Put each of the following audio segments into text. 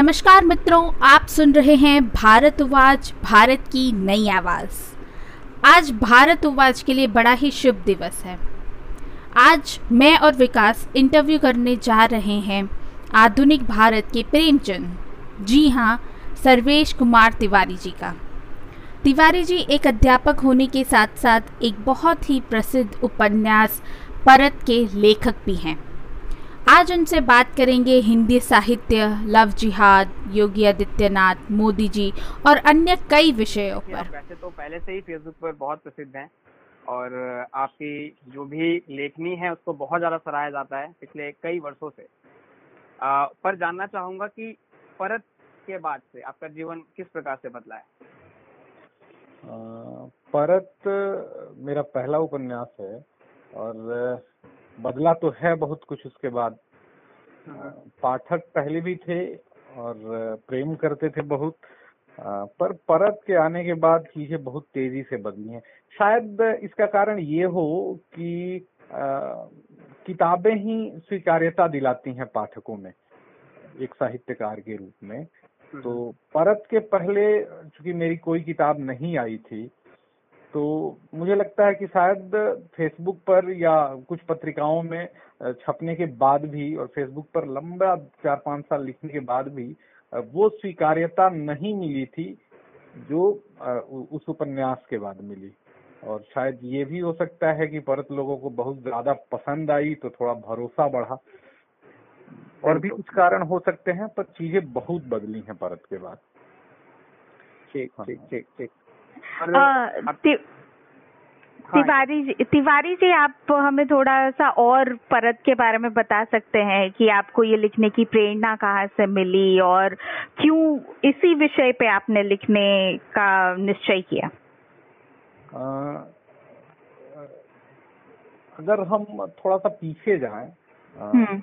नमस्कार मित्रों, आप सुन रहे हैं भारत उवाज भारत की नई आवाज़। आज भारत उवाज के लिए बड़ा ही शुभ दिवस है। आज मैं और विकास इंटरव्यू करने जा रहे हैं आधुनिक भारत के प्रेमचंद। जी हाँ सर्वेश कुमार तिवारी जी का। तिवारी जी एक अध्यापक होने के साथ साथ एक बहुत ही प्रसिद्ध उपन्यास, परत के लेखक भी हैं। आज उनसे बात करेंगे हिंदी साहित्य लव जिहाद योगी आदित्यनाथ मोदी जी और अन्य कई विषयों पर। वैसे तो पहले से ही फेसबुक पर बहुत प्रसिद्ध हैं और आपकी जो भी लेखनी है उसको बहुत ज़्यादा सराहा जाता है पिछले कई वर्षों से। आ, पर जानना चाहूँगा कि परत के बाद से आपका जीवन किस प्रकार से बदला है? आ, परत मेरा पहला उपन्यास है और बदला तो है बहुत कुछ उसके बाद हाँ। पाठक पहले भी थे और प्रेम करते थे बहुत पर परत के आने के बाद चीज़ें बहुत तेज़ी से बदली हैं शायद इसका कारण ये हो कि किताबें ही स्वीकार्यता दिलाती हैं पाठकों में एक साहित्यकार के रूप में हम्म। तो परत के पहले चूँकि मेरी कोई किताब नहीं आई थी तो मुझे लगता है कि शायद फेसबुक पर या कुछ पत्रिकाओं में छपने के बाद भी और फेसबुक पर लंबा चार पाँच साल लिखने के बाद भी वो स्वीकार्यता नहीं मिली थी जो उस उपन्यास के बाद मिली। और शायद ये भी हो सकता है कि परत लोगों को बहुत ज़्यादा पसंद आई तो थोड़ा भरोसा बढ़ा। और भी कुछ कारण हो सकते हैं पर चीज़ें बहुत बदली हैं परत के बाद। ठीक ठीक हाँ। ठीक ठीक। तिवारी जी तिवारी जी आप हमें थोड़ा सा और परत के बारे में बता सकते हैं कि आपको ये लिखने की प्रेरणा कहाँ से मिली और क्यों इसी विषय पे आपने लिखने का निश्चय किया आ, अगर हम थोड़ा सा पीछे जाएँ हम्म।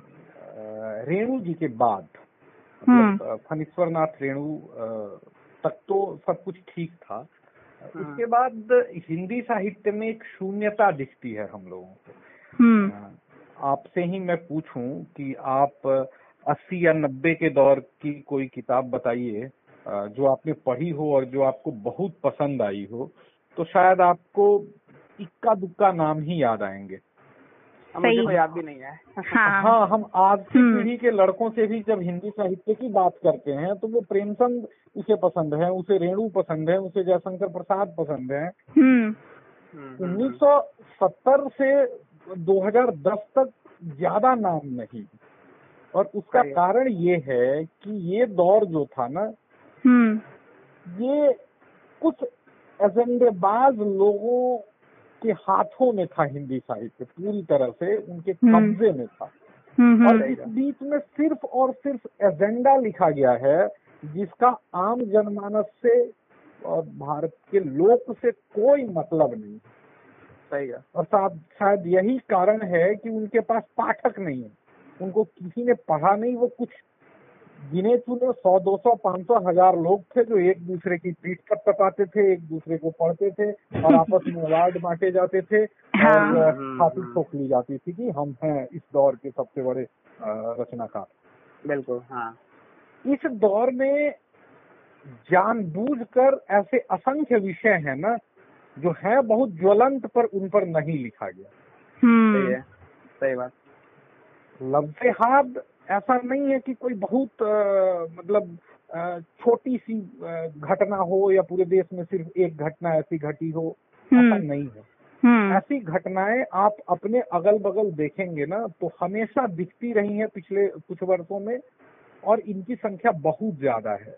रेणु जी के बाद मतलब हम्म। फणीश्वर नाथ रेणु तक तो सब कुछ ठीक था हाँ। उसके बाद हिंदी साहित्य में एक शून्यता दिखती है हम लोगों को। हम्म। हाँ, आपसे ही मैं पूछूँ कि आप अस्सी या नब्बे के दौर की कोई किताब बताइए जो आपने पढ़ी हो और जो आपको बहुत पसंद आई हो तो शायद आपको इक्का दुक्का नाम ही याद आएँगे। मुझे तो याद भी नहीं है। हाँ, हाँ हम आज की हम्म। पीढ़ी के लड़कों से भी जब हिंदी साहित्य की बात करते हैं तो वो प्रेमचंद उसे पसंद है उसे रेणु पसंद है उसे जयशंकर प्रसाद पसंद है। हम्म। उन्नीस सौ सत्तर से 2010 तक ज़्यादा नाम नहीं। और उसका कारण ये है कि ये दौर जो था ना हम्म। ये कुछ एजेंडेबाज लोगों के हाथों में था हिंदी साहित्य पूरी तरह से उनके हम्म। कब्जे में था हम्म, हम्म। और इस बीच में सिर्फ़ और सिर्फ़ एजेंडा लिखा गया है जिसका आम जनमानस से और भारत के लोक से कोई मतलब नहीं सही है और शायद यही कारण है कि उनके पास पाठक नहीं है उनको किसी ने पढ़ा नहीं वो कुछ गिने चुने सौ दो सौ पाँच सौ हज़ार लोग थे जो एक दूसरे की पीठ पर तपाते थे एक दूसरे को पढ़ते थे और आपस में अवार्ड बांटे जाते थे हाँ। और छाती ठोक ली जाती थी कि हम हैं इस दौर के सबसे बड़े रचनाकार। बिल्कुल हाँ। इस दौर में जानबूझकर ऐसे असंख्य विषय है ना जो है बहुत ज्वलंत पर उन पर नहीं लिखा गया। हम्म। सही है? सही बात। लव्य ऐसा नहीं है कि कोई बहुत आ, मतलब छोटी सी घटना हो या पूरे देश में सिर्फ़ एक घटना ऐसी घटी हो ऐसा हम्म। नहीं है हम्म। ऐसी घटनाएँ आप अपने अगल बगल देखेंगे ना तो हमेशा दिखती रही हैं पिछले कुछ वर्षों में और इनकी संख्या बहुत ज़्यादा है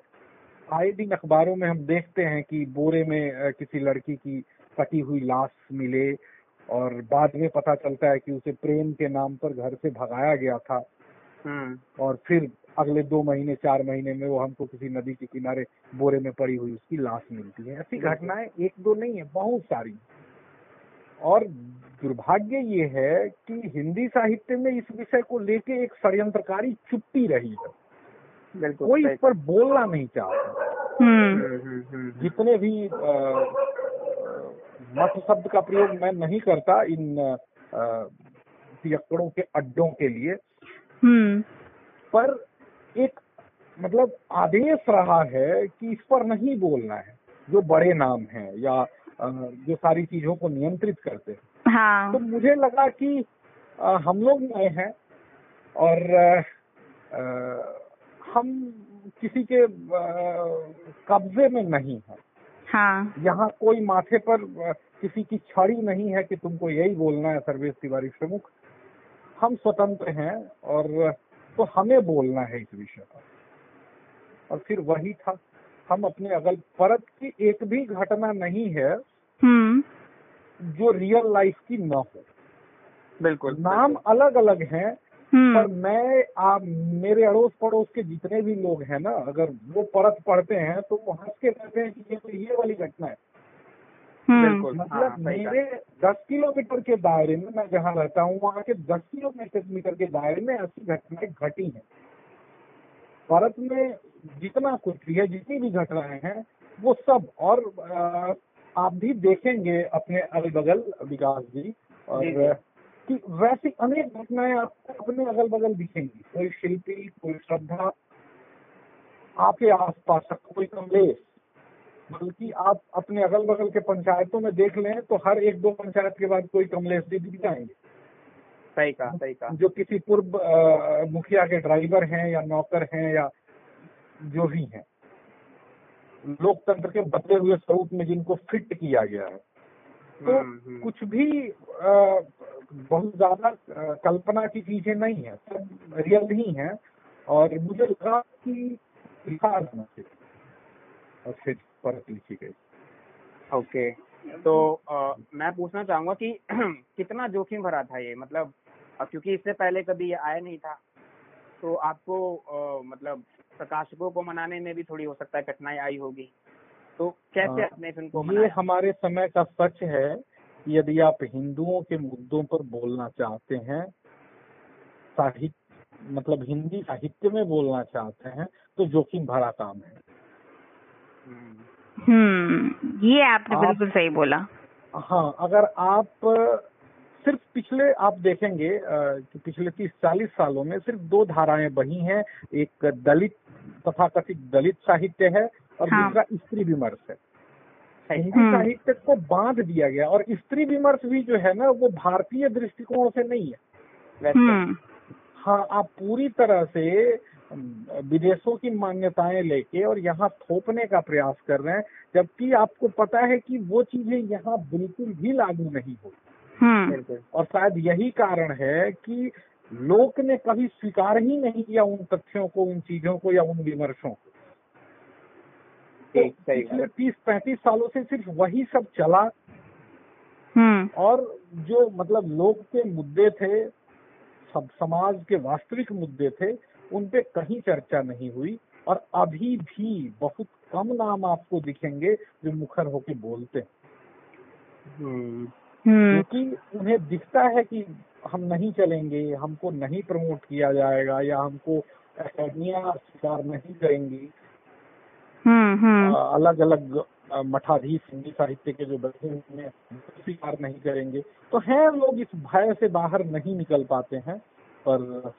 आए दिन अखबारों में हम देखते हैं कि बोरे में किसी लड़की की कटी हुई लाश मिले और बाद में पता चलता है कि उसे प्रेम के नाम पर घर से भगाया गया था। और फिर अगले दो महीने चार महीने में वो हमको किसी नदी के किनारे बोरे में पड़ी हुई उसकी लाश मिलती है। ऐसी घटनाएँ एक दो नहीं है बहुत सारी। और दुर्भाग्य ये है कि हिंदी साहित्य में इस विषय को लेके एक षडयंत्रकारी चुप्पी रही है। कोई इस पर बोलना नहीं चाहता। हम्म। हम्म, जितने भी मठ शब्द का प्रयोग मैं नहीं करता इन पियक्कड़ों के अड्डों के लिए। हम्म। पर एक मतलब आदेश रहा है कि इस पर नहीं बोलना है। जो बड़े नाम हैं या जो सारी चीज़ों को नियंत्रित करते हैं। हाँ। तो मुझे लगा कि हम लोग नए हैं और हम किसी के कब्जे में नहीं है। हाँ। यहाँ कोई माथे पर किसी की छड़ी नहीं है कि तुमको यही बोलना है सर्वेश तिवारी प्रमुख। हम स्वतंत्र हैं और तो हमें बोलना है इस विषय पर। और फिर वही था हम अपने अगल परत की एक भी घटना नहीं है हम्म। जो रियल लाइफ की न हो। बिल्कुल नाम अलग अलग हैं पर हम्म मैं आप मेरे अड़ोस पड़ोस के जितने भी लोग हैं ना अगर वो परत पढ़ते हैं तो वो हंस के कहते हैं कि ये तो ये वाली घटना है। बिल्कुल। हाँ, मतलब मेरे दस किलोमीटर के दायरे में मैं जहाँ रहता हूँ वहाँ के दस किलोमीटर मीटर के दायरे में ऐसी घटनाएँ घटी हैं भारत में जितना कुछ भी है जितनी भी घटनाएँ हैं वो सब और आप भी देखेंगे अपने अगल बगल विकास जी और। कि वैसी अनेक घटनाएँ आपको अपने अगल बगल दिखेंगी कोई शिल्पी कोई श्रद्धा आपके आसपास कोई कमलेश बल्कि आप अपने अगल बगल के पंचायतों में देख लें तो हर एक दो पंचायत के बाद कोई कमलेश जी दिख जाएँगे सही कहा सही कहा। जो किसी पूर्व मुखिया के ड्राइवर हैं या नौकर हैं या जो भी हैं लोकतंत्र के बदले हुए स्वरूप में जिनको फिट किया गया है तो हम्म, हम्म। कुछ भी अ, बहुत ज़्यादा कल्पना की चीज़ें नहीं है सब रियल ही हैं और मुझे लगा कि लिखा जाना चाहिए। और फिर परत लिखी गई। ओके। तो अ, मैं पूछना चाहूँगा कि कितना जोखिम भरा था ये? मतलब क्योंकि इससे पहले कभी ये आया नहीं था तो आपको अ, मतलब प्रकाशकों को मनाने में भी थोड़ी हो सकता है कठिनाई आई होगी। तो कैसे अपने फ़िल्म को ये हमारे समय का सच है यदि आप हिंदुओं के मुद्दों पर बोलना चाहते हैं साहित्य मतलब हिंदी साहित्य में बोलना चाहते हैं तो जोखिम भरा काम है। हम्म, ये आपने आप- बिल्कुल सही बोला हाँ अगर आप सिर्फ़ पिछले आप देखेंगे कि पिछले तीस चालीस सालों में सिर्फ़ दो धाराएँ बही हैं एक दलित तथा कथित दलित साहित्य है और हाँ। दूसरा स्त्री विमर्श है हिंदी हम्म। साहित्य को बाँध दिया गया और स्त्री विमर्श भी जो है ना वो भारतीय दृष्टिकोण से नहीं है वैसे हम्म हाँ आप पूरी तरह से विदेशों की मान्यताएँ लेके और यहाँ थोपने का प्रयास कर रहे हैं जबकि आपको पता है कि वो चीज़ें यहाँ बिल्कुल भी लागू नहीं हो हम्म। और शायद यही कारण है कि लोक ने कभी स्वीकार ही नहीं किया उन तथ्यों को उन चीज़ों को या उन विमर्शों को। तो पिछले तीस पैंतीस सालों से सिर्फ़ वही सब चला। हम्म। और जो मतलब लोग के मुद्दे थे सब समाज के वास्तविक मुद्दे थे उन पे कहीं चर्चा नहीं हुई और अभी भी बहुत कम नाम आपको दिखेंगे जो मुखर होके बोलते हैं। हम्म, हम्म। क्योंकि उन्हें दिखता है कि हम नहीं चलेंगे हमको नहीं प्रमोट किया जाएगा या हमको अकेडमिया स्वीकार नहीं करेंगी। हम्म हम्म। अलग अलग मठाधीश हिंदी साहित्य के जो बैठे हुए स्वीकार नहीं करेंगे। तो हैं लोग इस भय से बाहर नहीं निकल पाते हैं पर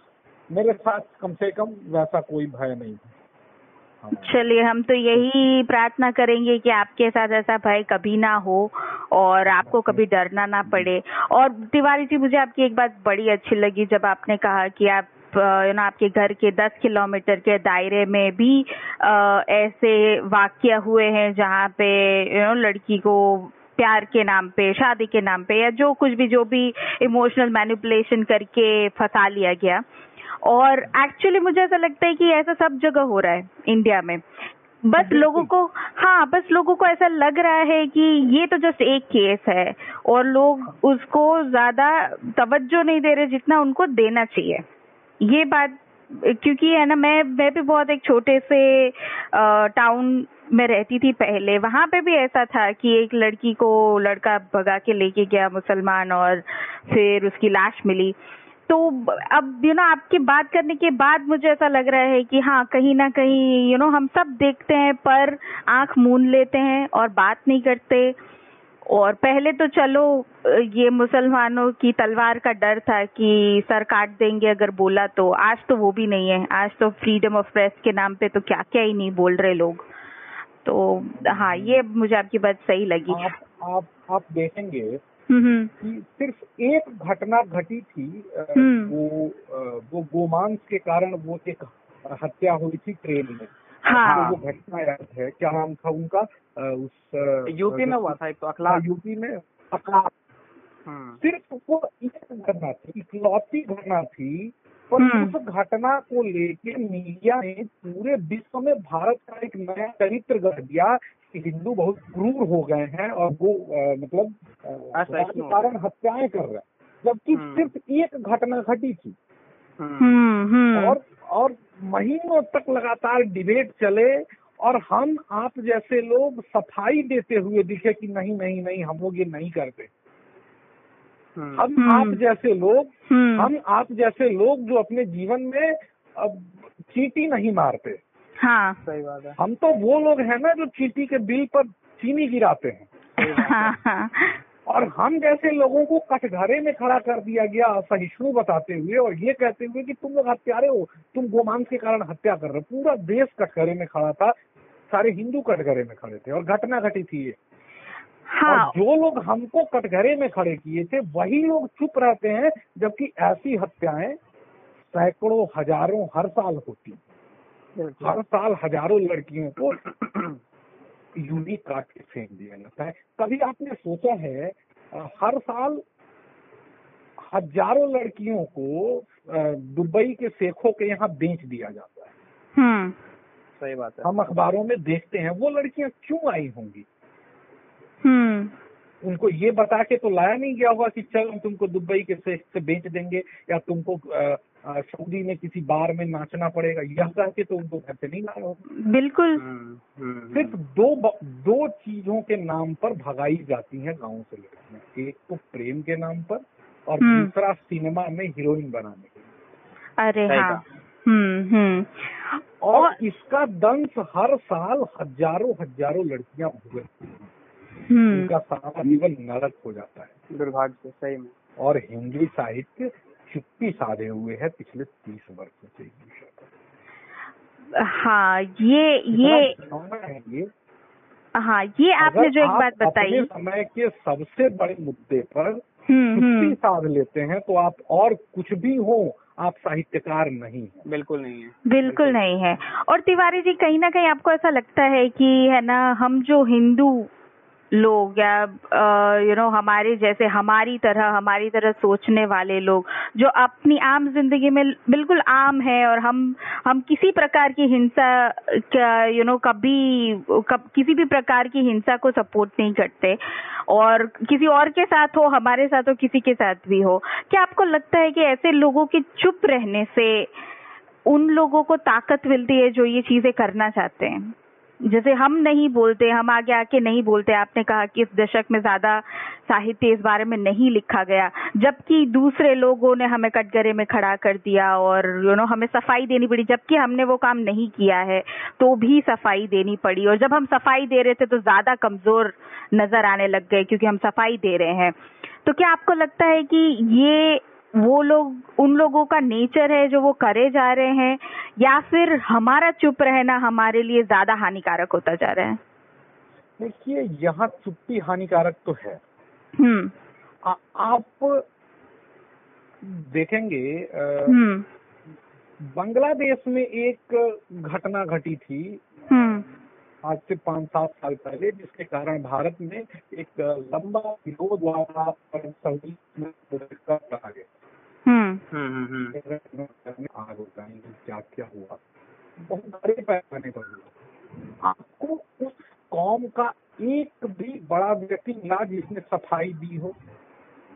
मेरे साथ कम से कम वैसा कोई भय नहीं है। हाँ। चलिए हम तो यही प्रार्थना करेंगे कि आपके साथ ऐसा भय कभी ना हो और आपको कभी डरना ना पड़े। और तिवारी जी मुझे आपकी एक बात बड़ी अच्छी लगी जब आपने कहा कि आप यू नो आपके घर के 10 किलोमीटर के दायरे में भी अ, ऐसे वाक्य हुए हैं जहाँ पे यू नो लड़की को प्यार के नाम पे शादी के नाम पे या जो कुछ भी जो भी इमोशनल मैनिपुलेशन करके फंसा लिया गया। और एक्चुअली मुझे ऐसा लगता है कि ऐसा सब जगह हो रहा है इंडिया में। बस लोगों को हाँ बस लोगों को ऐसा लग रहा है कि ये तो जस्ट एक केस है और लोग उसको ज़्यादा तवज्जो नहीं दे रहे जितना उनको देना चाहिए। ये बात क्योंकि है ना मैं मैं भी बहुत एक छोटे से टाउन में रहती थी पहले। वहाँ पे भी ऐसा था कि एक लड़की को लड़का भगा के लेके गया मुसलमान और फिर उसकी लाश मिली। तो अब यू नो आपकी बात करने के बाद मुझे ऐसा लग रहा है कि हाँ कहीं ना कहीं यू नो हम सब देखते हैं, पर आँख मूंद लेते हैं और बात नहीं करते। और पहले तो चलो, ये मुसलमानों की तलवार का डर था कि सर काट देंगे अगर बोला तो। आज तो वो भी नहीं है। आज तो फ्रीडम ऑफ़ प्रेस के नाम पे तो क्या क्या ही नहीं बोल रहे लोग। तो हाँ ये मुझे आपकी बात सही लगी। आप आप आप देखेंगे कि सिर्फ़ एक घटना घटी थी हम्म। वो वो गोमांस के कारण वो एक हत्या हुई थी ट्रेन में। हाँ। तो वो घटना याद है। क्या नाम था उनका? उस यूपी में हुआ था एक तो अखलाक यूपी में अखलाक। हम्म, सिर्फ़ वो एक घटना थी इकलौती घटना थी पर हम्म। उस घटना को लेके मीडिया ने पूरे विश्व में भारत का एक नया चरित्र गढ़ दिया हिंदू बहुत क्रूर हो गए हैं और वो अ, मतलब कारण हत्याएँ कर रहे हैं। जबकि हम्म। सिर्फ़ एक घटना घटी थी। हम्म, हम्म और और महीनों तक लगातार डिबेट चले और हम आप जैसे लोग सफ़ाई देते हुए दिखे कि नहीं नहीं नहीं हम लोग ये नहीं करते। हम। आप जैसे लोग हम आप जैसे लोग जो अपने जीवन में अब चीटी नहीं मारते। हाँ। सही बात है। हम तो वो लोग हैं ना जो चीटी के बिल पर चीनी गिराते हैं। है। हाँ हाँ और हम जैसे लोगों को कटघरे में खड़ा कर दिया गया असहिष्णु बताते हुए और ये कहते हुए कि तुम लोग हत्यारे हो तुम गोमांस के कारण हत्या कर रहे हो। पूरा देश कटघरे में खड़ा था सारे हिंदू कटघरे में खड़े थे और घटना घटी थी ये। हाँ। और जो लोग हमको कटघरे में खड़े किए थे वही लोग चुप रहते हैं जबकि ऐसी हत्याएँ सैकड़ों हज़ारों हर साल होती बिल्कुल हर साल हज़ारों लड़कियों को यूनी काट के फेंक दिया जाता है। कभी आपने सोचा है हर साल हज़ारों लड़कियों को दुबई के शेखों के यहाँ बेच दिया जाता है? हम्म। सही बात है। हम अखबारों में देखते हैं वो लड़कियाँ क्यों आई होंगी? हम्म। उनको ये बता के तो लाया नहीं गया होगा कि चल हम तुमको दुबई के शेख से बेच देंगे या तुमको सऊदी में किसी बार में नाचना पड़ेगा यह कह के तो उनको घर से नहीं लाया होगा। बिल्कुल। हम्म, हम्म, सिर्फ़ दो दो चीज़ों के नाम पर भगाई जाती है गाँव से लड़कियाँ एक तो प्रेम के नाम पर और हम्म। दूसरा सिनेमा में हीरोइन बनाने के अरे हाँ। हम्म हम्म। और इसका दंश हर साल हज़ारों हज़ारों लड़कियाँ भुगतती हैं। हम्म। उनका सारा जीवन नरक हो जाता है। दुर्भाग्य से सही में। और हिंदी साहित्य चुप्पी साधे हुए है पिछले तीस वर्ष से हाँ ये ये है ये। हाँ ये आपने जो एक बात बताई। समय के सबसे बड़े मुद्दे पर हम्म चुप्पी हम्म साध लेते हैं तो आप और कुछ भी हो आप साहित्यकार नहीं है। बिल्कुल नहीं है। बिल्कुल। नहीं है। और तिवारी जी कहीं ना कहीं आपको ऐसा लगता है कि है ना हम जो हिंदू लोग या यू नो हमारे जैसे हमारी तरह हमारी तरह सोचने वाले लोग जो अपनी आम ज़िंदगी में बिल्कुल आम है और हम हम किसी प्रकार की हिंसा यू नो कभी कब, किसी भी प्रकार की हिंसा को सपोर्ट नहीं करते। और किसी और के साथ हो हमारे साथ हो किसी के साथ भी हो। क्या आपको लगता है कि ऐसे लोगों के चुप रहने से उन लोगों को ताकत मिलती है जो ये चीज़ें करना चाहते हैं? जैसे हम नहीं बोलते, हम आगे आके नहीं बोलते। आपने कहा कि इस दशक में ज़्यादा साहित्य इस बारे में नहीं लिखा गया, जबकि दूसरे लोगों ने हमें कटघरे में खड़ा कर दिया और यू नो हमें सफ़ाई देनी पड़ी। जबकि हमने वो काम नहीं किया है तो भी सफ़ाई देनी पड़ी। और जब हम सफ़ाई दे रहे थे तो ज़्यादा कमज़ोर नज़र आने लग गए, क्योंकि हम सफ़ाई दे रहे हैं। तो क्या आपको लगता है कि ये वो लोग उन लोगों का नेचर है जो वो करे जा रहे हैं या फिर हमारा चुप रहना हमारे लिए ज़्यादा हानिकारक होता जा रहा है? देखिए यहाँ चुप्पी हानिकारक तो है। हम्म। आ, आप देखेंगे हम्म। बांग्लादेश में एक घटना घटी थी हम्म। आज से पाँच सात साल पहले जिसके कारण भारत में एक लंबा विरोध और सऊदी में गया। आग होता है क्या क्या हुआ बहुत बड़े पैमाने पर हुआ आपको उस कौम का एक भी बड़ा व्यक्ति मिला जिसने सफ़ाई दी हो।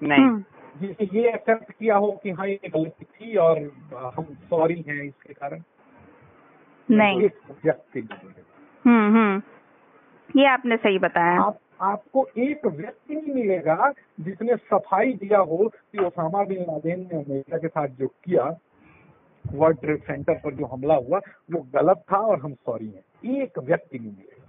नहीं। हम्म, जिसने ये एक्सेप्ट किया हो कि हाँ ये गलती थी और हम सॉरी हैं इसके कारण। नहीं। व्यक्ति। हम्म हम्म। ये आपने सही बताया। आप आपको एक व्यक्ति नहीं मिलेगा जिसने सफ़ाई दिया हो कि ओसामा बिन लादेन ने अमेरिका के साथ जो किया वर्ल्ड ट्रेड सेंटर पर जो हमला हुआ वो गलत था और हम सॉरी हैं। एक व्यक्ति नहीं मिलेगा।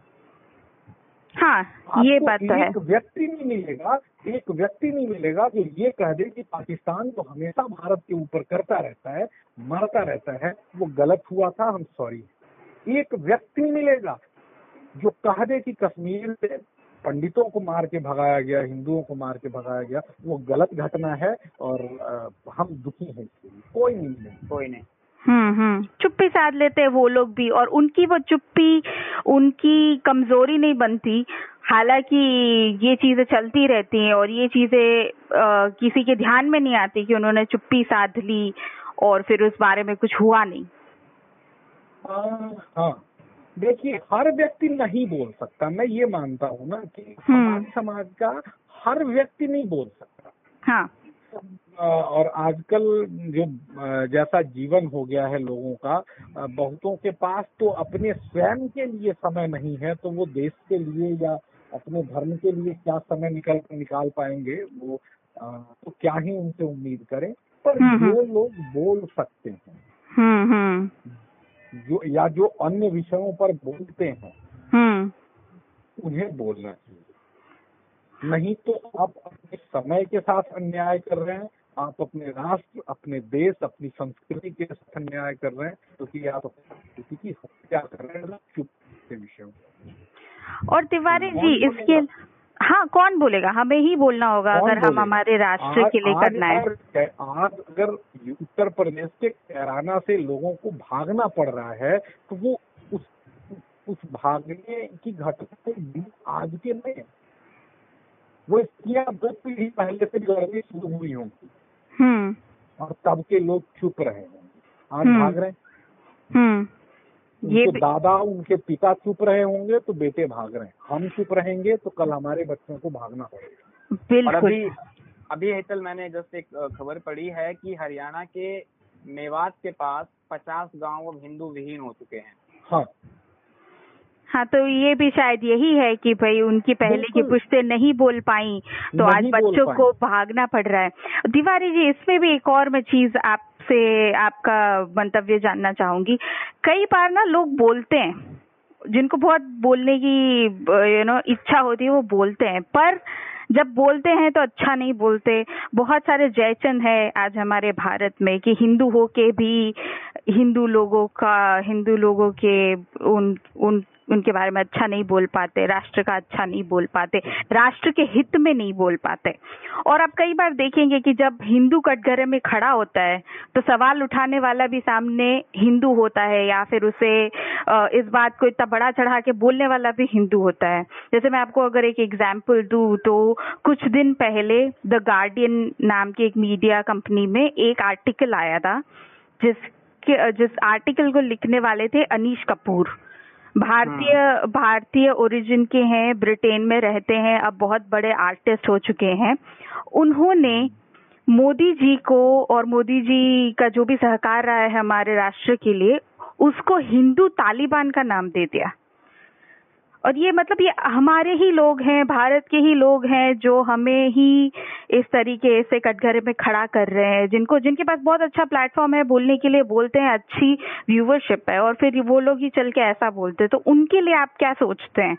हाँ ये बात तो है। एक व्यक्ति नहीं मिलेगा एक व्यक्ति नहीं मिलेगा जो ये कह दे कि पाकिस्तान जो हमेशा भारत के ऊपर करता रहता है मरता रहता है वो गलत हुआ था हम सॉरी एक व्यक्ति मिलेगा जो कह दे कि कश्मीर से पंडितों को मार के भगाया गया हिंदुओं को मार के भगाया गया वो गलत घटना है और हम दुखी हैं इसके लिए। कोई नहीं मिलेगा कोई नहीं। हम्म हम्म। चुप्पी साध लेते हैं वो लोग भी और उनकी वो चुप्पी उनकी कमज़ोरी नहीं बनती। हालाँकि ये चीज़ें चलती रहती हैं और ये चीज़ें किसी के ध्यान में नहीं आती कि उन्होंने चुप्पी साध ली और फिर उस बारे में कुछ हुआ नहीं। हाँ हाँ। देखिए हर व्यक्ति नहीं बोल सकता। मैं ये मानता हूँ ना कि हम्म। हमारे समाज का हर व्यक्ति नहीं बोल सकता। हाँ। और आजकल जो जैसा जीवन हो गया है लोगों का बहुतों के पास तो अपने स्वयं के लिए समय नहीं है तो वो देश के लिए या अपने धर्म के लिए क्या समय निकल निकाल पाएँगे वो तो क्या ही उनसे उम्मीद करें। पर हम्म, जो लोग बोल सकते हैं हम्म हम्म। जो या जो अन्य विषयों पर बोलते हैं हम्म। उन्हें बोलना चाहिए। नहीं तो आप अपने समय के साथ अन्याय कर रहे हैं आप अपने राष्ट्र अपने देश अपनी संस्कृति के साथ अन्याय कर रहे हैं क्योंकि तो आप अपनी संस्कृति की हत्या कर रहे हैं चुप के विषयों और तिवारी जी इसके? हाँ कौन बोलेगा? हमें ही बोलना होगा अगर हम हमारे राष्ट्र के लिए करना है। आज अगर उत्तर प्रदेश के कैराना से लोगों को भागना पड़ रहा है तो वो उस उस भागने की घटना भी आज के नहीं। वो इसकी दो पीढ़ी पहले से लड़नी शुरू हुई होंगी। हम्म। और तब के लोग चुप रहे होंगे। आज हम्म। भाग रहे हैं। हम्म। ये उनके दादा उनके पिता चुप रहे होंगे तो बेटे भाग रहे हैं। हम चुप रहेंगे तो कल हमारे बच्चों को भागना पड़ेगा। बिल्कुल। अभी अभी हेतल मैंने जस्ट एक खबर पढ़ी है कि हरियाणा के मेवात के पास पचास गाँव अब हिंदू विहीन हो चुके हैं। हाँ। हाँ तो ये भी शायद यही है कि भाई उनकी पहले की पुश्ते नहीं बोल पाई तो आज बच्चों को भागना पड़ रहा है। तिवारी जी इसमें भी एक और मैं चीज़ आपसे आपका मंतव्य जानना चाहूँगी। कई बार ना लोग बोलते हैं जिनको बहुत बोलने की यू नो इच्छा होती है वो बोलते हैं। पर जब बोलते हैं तो अच्छा नहीं बोलते। बहुत सारे जयचंद है आज हमारे भारत में कि हिंदू हो के भी हिंदू लोगों का हिंदू लोगों के उन उन उनके बारे में अच्छा नहीं बोल पाते, राष्ट्र का अच्छा नहीं बोल पाते, राष्ट्र के हित में नहीं बोल पाते। और आप कई बार देखेंगे कि जब हिंदू कटघरे में खड़ा होता है तो सवाल उठाने वाला भी सामने हिंदू होता है या फिर उसे इस बात को इतना बड़ा चढ़ा के बोलने वाला भी हिंदू होता है। जैसे मैं आपको अगर एक एग्ज़ाम्पल दूँ तो कुछ दिन पहले द गार्डियन नाम की एक मीडिया कंपनी में एक आर्टिकल आया था, जिसके, जिस आर्टिकल को लिखने वाले थे अनीश कपूर। भारतीय भारतीय ओरिजिन के हैं ब्रिटेन में रहते हैं अब बहुत बड़े आर्टिस्ट हो चुके हैं। उन्होंने मोदी जी को और मोदी जी का जो भी सहकार रहा है हमारे राष्ट्र के लिए उसको हिंदू तालिबान का नाम दे दिया। और ये मतलब ये हमारे ही लोग हैं भारत के ही लोग हैं जो हमें ही इस तरीके से कटघरे में खड़ा कर रहे हैं जिनको जिनके पास बहुत अच्छा प्लेटफॉर्म है बोलने के लिए बोलते हैं अच्छी व्यूवरशिप है और फिर वो लोग ही चल के ऐसा बोलते हैं। तो उनके लिए आप क्या सोचते हैं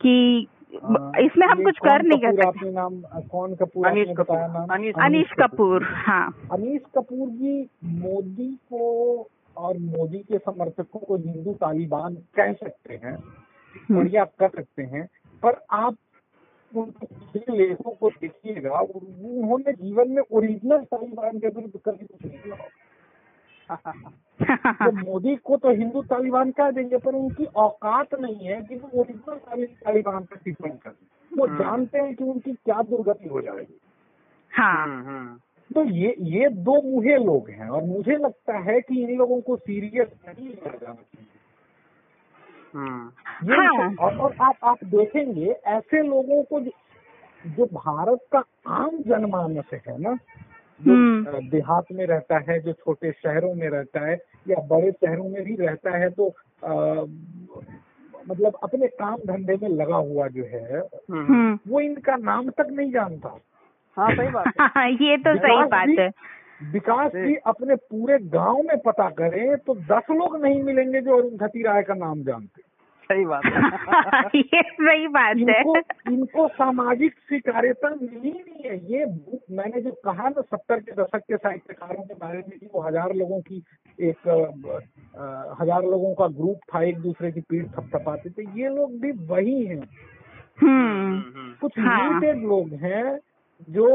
कि हाँ, इसमें हम कुछ कर नहीं कर सकते? नाम कौन कपूर अनीश कपूर, अनीश कपूर हाँ। अनीश कपूर जी मोदी को और मोदी के समर्थकों को हिंदू तालिबान कह सकते हैं। और या कर सकते हैं। पर आप पिछले लेखों को देखिएगा उन्होंने जीवन में ओरिजिनल तालिबान के विरुद्ध कभी कुछ नहीं तो मोदी को तो हिंदू तालिबान कह देंगे पर उनकी औकात नहीं है कि वो ओरिजिनल तालि- तालिबान पर टिप्पणी कर। वो हम्म। जानते हैं कि उनकी क्या दुर्गति हो जाएगी। हाँ। हम्म, हम्म। तो ये ये दो मुहे लोग हैं और मुझे लगता है कि इन लोगों को सीरियस नहीं लिया जाना चाहिए हम्म ये हाँ। और, और आप आप देखेंगे ऐसे लोगों को जो, जो भारत का आम जनमानस है ना? जो हम्म। देहात में रहता है जो छोटे शहरों में रहता है या बड़े शहरों में भी रहता है तो आ, मतलब अपने काम धंधे में लगा हुआ जो है हम्म। हम्म वो इनका नाम तक नहीं जानता। हाँ सही बात है। ये तो सही बात है। विकास जी। अपने पूरे गाँव में पता करें तो दस लोग नहीं मिलेंगे जो अरुंधति राय का नाम जानते। सही बात है। ये सही बात इनको है। इनको सामाजिक स्वीकार्यता मिली नहीं है। ये बुक मैंने जो कहा ना सत्तर के दशक के साहित्यकारों के बारे में वो हज़ार लोगों की एक हज़ार लोगों का ग्रुप था एक दूसरे की पीठ थपथपाते थे। ये लोग भी वही हैं। हम्म। कुछ हाँ। लिमिटेड लोग हैं जो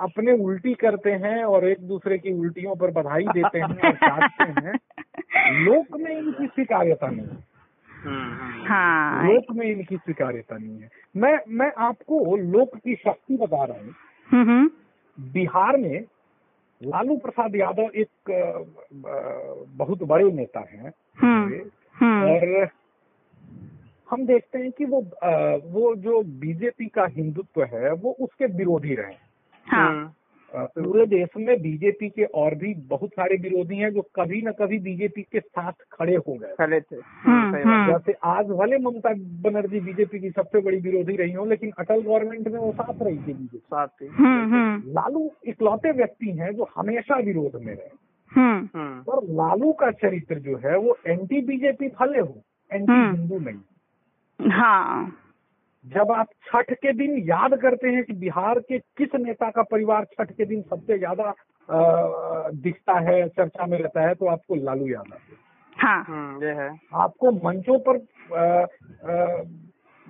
अपने उल्टी करते हैं और एक दूसरे की उल्टियों पर बधाई देते हैं और हैं। लोक में इनकी स्वीकार्यता नहीं है हाँ। लोक में इनकी स्वीकार्यता नहीं है। मैं मैं आपको लोक की शक्ति बता रहा हूँ। हम्म बिहार में लालू प्रसाद यादव एक बहुत बड़े नेता हैं। हम्म हम्म। और हम देखते हैं कि वो वो जो बीजेपी का हिंदुत्व है वो उसके विरोधी रहे। हाँ। पूरे देश में बीजेपी के और भी बहुत सारे विरोधी हैं जो कभी न कभी बीजेपी के साथ खड़े हो गए। खड़े थे। हम्म, सही बात। हम्म। जैसे आज भले ममता बनर्जी बीजेपी की सबसे बड़ी विरोधी रही हो लेकिन अटल गवर्नमेंट में वो साथ रही थी बीजेपी। साथ थी। हम्म हम्म। लालू इकलौते व्यक्ति हैं जो हमेशा विरोध में रहे। हम्म। हम्म, पर लालू का चरित्र जो है वो एंटी बीजेपी भले हो एंटी हम्म। हिंदू नहीं। हाँ। जब आप छठ के दिन याद करते हैं कि बिहार के किस नेता का परिवार छठ के दिन सबसे ज़्यादा दिखता है चर्चा में रहता है तो आपको लालू याद आते हाँ। हम्म, ये है। आपको मंचों पर अ, अ,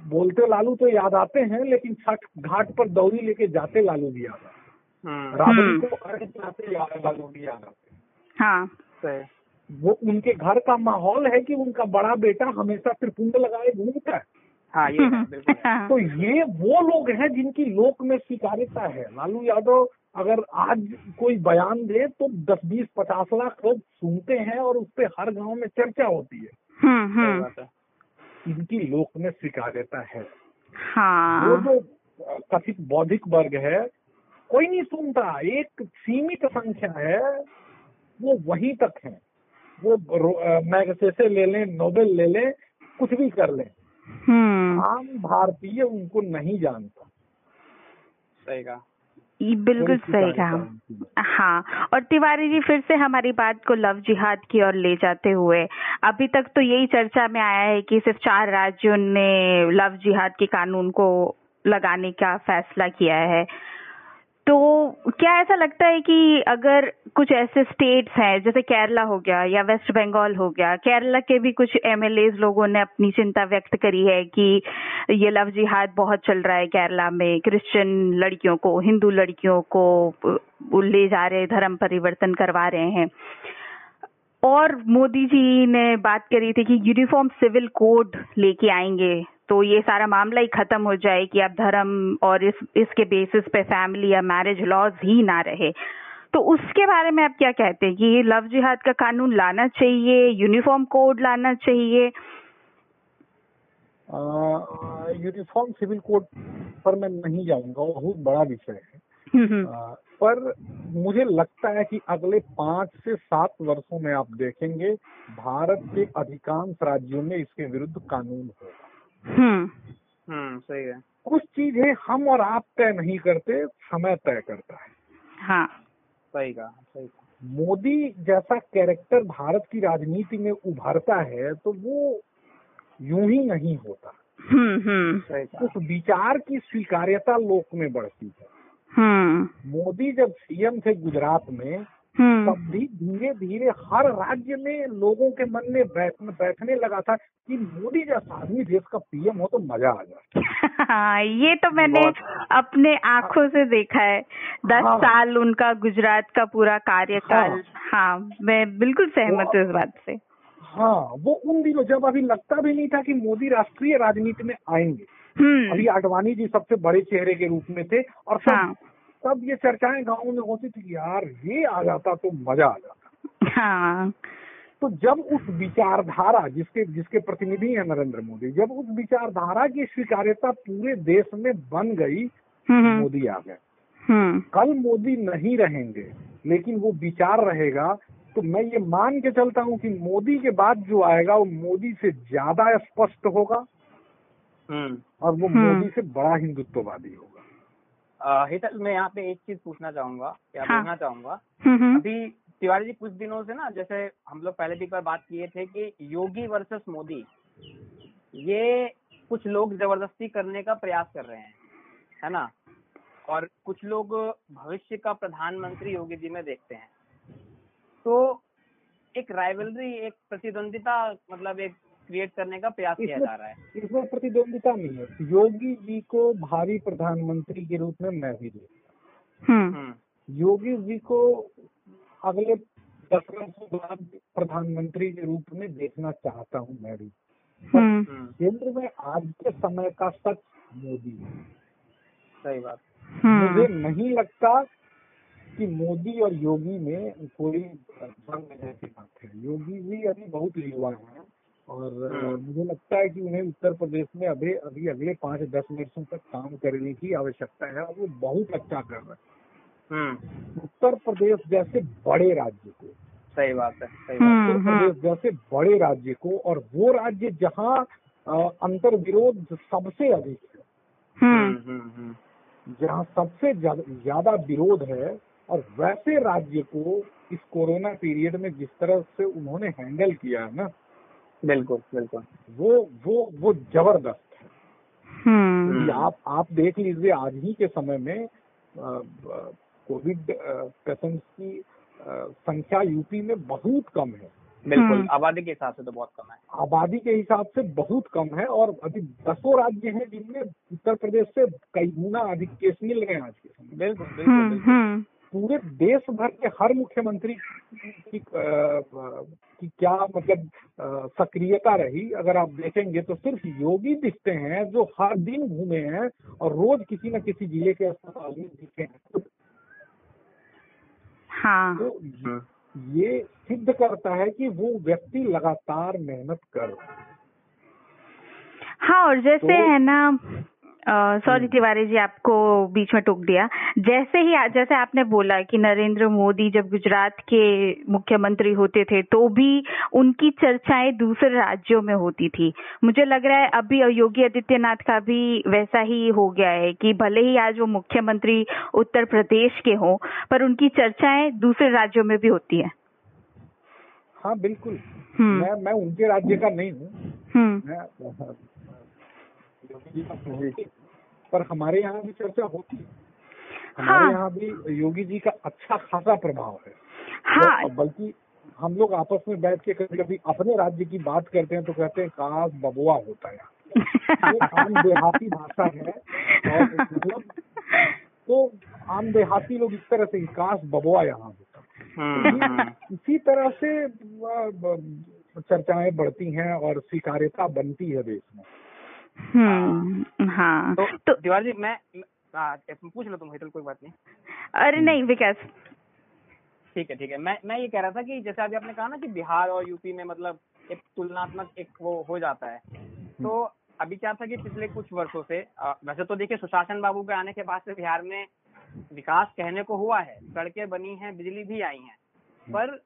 बोलते लालू तो याद आते हैं लेकिन छठ घाट पर दौरी लेके जाते लालू भी याद आते हैं। हम्म, राबड़ी हम्म। को अर्घ जाते लालू भी याद आते हाँ। वो उनके घर का माहौल है कि उनका बड़ा बेटा हमेशा त्रिपुंड लगाए घूमता है। हाँ ये है। तो ये वो लोग हैं जिनकी लोक में स्वीकार्यता है। लालू यादव अगर आज कोई बयान दे तो दस बीस पचास लाख लोग सुनते हैं और उस पर हर गाँव में चर्चा होती है। हम्म हम्म। है। इनकी लोक में स्वीकार्यता है। वो हाँ जो अ, कथित बौद्धिक वर्ग है कोई नहीं सुनता। एक सीमित संख्या है वो वहीं तक है। वो मैगसेसे ले लें नोबेल ले लें कुछ भी कर लें। आम भारतीय उनको नहीं जानता। सही कहा। बिल्कुल सही कहा। हाँ और तिवारी जी फिर से हमारी बात को लव जिहाद की ओर ले जाते हुए अभी तक तो यही चर्चा में आया है कि सिर्फ़ चार राज्यों ने लव जिहाद के कानून को लगाने का फैसला किया है। तो क्या ऐसा लगता है कि अगर कुछ ऐसे स्टेट्स हैं, जैसे केरला हो गया या वेस्ट बंगाल हो गया केरला के भी कुछ एमएलए लोगों ने अपनी चिंता व्यक्त करी है कि ये लव जिहाद बहुत चल रहा है केरला में। क्रिश्चियन लड़कियों को हिंदू लड़कियों को ले जा रहे, धर्म परिवर्तन करवा रहे हैं। और मोदी जी ने बात करी थी कि यूनिफॉर्म सिविल कोड लेके आएँगे। तो ये सारा मामला ही खत्म हो जाए कि अब धर्म और इस इसके बेसिस पे फैमिली या मैरिज लॉज ही ना रहे। तो उसके बारे में आप क्या कहते हैं कि ये लव जिहाद का कानून लाना चाहिए यूनिफॉर्म कोड लाना चाहिए? यूनिफॉर्म सिविल कोड पर मैं नहीं जाऊँगा वो बहुत बड़ा विषय है। हम्म, हम्म, पर मुझे लगता है कि अगले पाँच से सात वर्षों में आप देखेंगे भारत के अधिकांश राज्यों में इसके विरुद्ध कानून होगा। हम्म। हम्म सही है। कुछ चीज़ें हम और आप तय नहीं करते समय तय करता है। हाँ। सही कहा सही कहा। मोदी जैसा कैरेक्टर भारत की राजनीति में उभरता है तो वो यूँ ही नहीं होता। हम्म हम्म। उस विचार की स्वीकार्यता लोक में बढ़ती है। हम्म। मोदी जब सीएम थे गुजरात में तब भी धीरे धीरे हर राज्य में लोगों के मन में बैठ, बैठने लगा था कि मोदी जैसा आदमी देश का पीएम हो तो मज़ा आ जाए हाँ। ये तो मैंने अपने आँखों से देखा है। दस हाँ। साल उनका गुजरात का पूरा कार्यकाल। हाँ। हाँ मैं बिल्कुल सहमत हूँ इस बात से। हाँ वो उन दिनों जब अभी लगता भी नहीं था कि मोदी राष्ट्रीय राजनीति में आएँगे। हम्म। अभी आडवाणी जी सबसे बड़े चेहरे के रूप में थे और सब हाँ। तब ये चर्चाएँ गाँव में होती थी यार ये आ जाता तो मज़ा आ जाता। हाँ। तो जब उस विचारधारा जिसके जिसके प्रतिनिधि है नरेंद्र मोदी जब उस विचारधारा की स्वीकार्यता पूरे देश में बन गई हम्म। मोदी आ गए। हम्म। कल मोदी नहीं रहेंगे लेकिन वो विचार रहेगा तो मैं ये मान के चलता हूँ कि मोदी के बाद जो आएगा वो मोदी से ज़्यादा स्पष्ट होगा। हम्म। और वो। मोदी से बड़ा हिंदुत्ववादी होगा। हितल मैं यहाँ पे एक चीज़ पूछना चाहूँगा या हाँ। बोलना चाहूँगा। हम्म अभी तिवारी जी कुछ दिनों से ना जैसे हम लोग पहले भी एक बार बात किए थे कि योगी वर्सेस मोदी ये कुछ लोग ज़बरदस्ती करने का प्रयास कर रहे हैं है ना? और कुछ लोग भविष्य का प्रधानमंत्री योगी जी में देखते हैं। तो एक राइवलरी एक प्रतिद्वंदिता मतलब एक क्रिएट करने का प्रयास किया जा रहा है। इसमें प्रतिद्वंदिता नहीं है। योगी जी को भावी प्रधानमंत्री के रूप में मैं भी देखता हम्म। हम्म, योगी जी को अगले दस वर्षों बाद प्रधानमंत्री के रूप में देखना चाहता हूँ मैं भी। हम्म। केंद्र में आज के समय का सच मोदी है। सही बात। मुझे नहीं लगता कि मोदी और योगी में कोई जंग जैसी बात है। योगी जी अभी बहुत युवा हैं। और हम्म। मुझे लगता है कि उन्हें उत्तर प्रदेश में अभी अभी अगले पाँच दस वर्षों तक काम करने की आवश्यकता है और वो बहुत अच्छा कर रहे हैं। हम्म। उत्तर प्रदेश जैसे बड़े राज्य को सही बात है सही बात हम्म, उत्तर प्रदेश जैसे बड़े राज्य को और वो राज्य जहाँ अंतर विरोध सबसे अधिक है। हम्म। हम्म हम्म हम्म, जहाँ सबसे ज़्यादा ज़्यादा विरोध है और वैसे राज्य को इस कोरोना पीरियड में जिस तरह से उन्होंने हैंडल किया है ना बिल्कुल बिल्कुल। वो वो वो ज़बरदस्त है। हम्म। कि आप आप देख लीजिए आज ही के समय में कोविड पेशेंट्स की संख्या यूपी में बहुत कम है। बिल्कुल हम्म। आबादी के हिसाब से तो बहुत कम है। आबादी के हिसाब से बहुत कम है और अभी दसों राज्य हैं जिनमें उत्तर प्रदेश से कई गुना अधिक केस मिल रहे हैं आज के समय। बिल्कुल बिल्कुल बिल्कुल। हम्म। पूरे देश भर के हर मुख्यमंत्री की, की क्या मतलब सक्रियता रही अगर आप देखेंगे तो सिर्फ़ योगी दिखते हैं जो हर दिन घूमे हैं और रोज किसी न किसी ज़िले के अस्पताल में दिखे हैं। हाँ। तो ये सिद्ध करता है कि वो व्यक्ति लगातार मेहनत कर हाँ और जैसे तो- है ना सॉरी तिवारी जी आपको बीच में टोक दिया। जैसे ही जैसे आपने बोला कि नरेंद्र मोदी जब गुजरात के मुख्यमंत्री होते थे तो भी उनकी चर्चाएँ दूसरे राज्यों में होती थी। मुझे लग रहा है अभी योगी आदित्यनाथ का भी वैसा ही हो गया है कि भले ही आज वो मुख्यमंत्री उत्तर प्रदेश के हों पर उनकी चर्चाएँ दूसरे राज्यों में भी होती है। हाँ बिल्कुल। हम्म। मैं मैं उनके राज्य का नहीं हूँ। हम्म। जी पर हमारे यहाँ भी चर्चा होती है। हमारे हाँ। यहाँ भी योगी जी का अच्छा खासा प्रभाव है। हाँ। बल्कि हम लोग आपस में बैठ के कभी कभी अपने राज्य की बात करते हैं तो कहते हैं काश बबुआ होता है। ये आम देहाती भाषा है। और मतलब तो आम देहाती लोग इस तरह से काश बबुआ यहाँ होता। हम्म, हम्म, इसी तरह से चर्चाएँ बढ़ती हैं और स्वीकार्यता बनती है देश में। हम्म हाँ। तो तो जी मैं हाँ, पूछ लो तुम हेतल कोई बात नहीं। अरे नहीं विकास। ठीक है ठीक है। मैं मैं ये कह रहा था कि जैसे अभी आपने कहा ना कि बिहार और यूपी में मतलब एक तुलनात्मक एक वो हो जाता है। तो अभी क्या था कि पिछले कुछ वर्षों से वैसे तो देखिए सुशासन बाबू के आने के बाद से बिहार में विकास कहने को हुआ है। सड़कें बनी हैं बिजली भी आई है। पर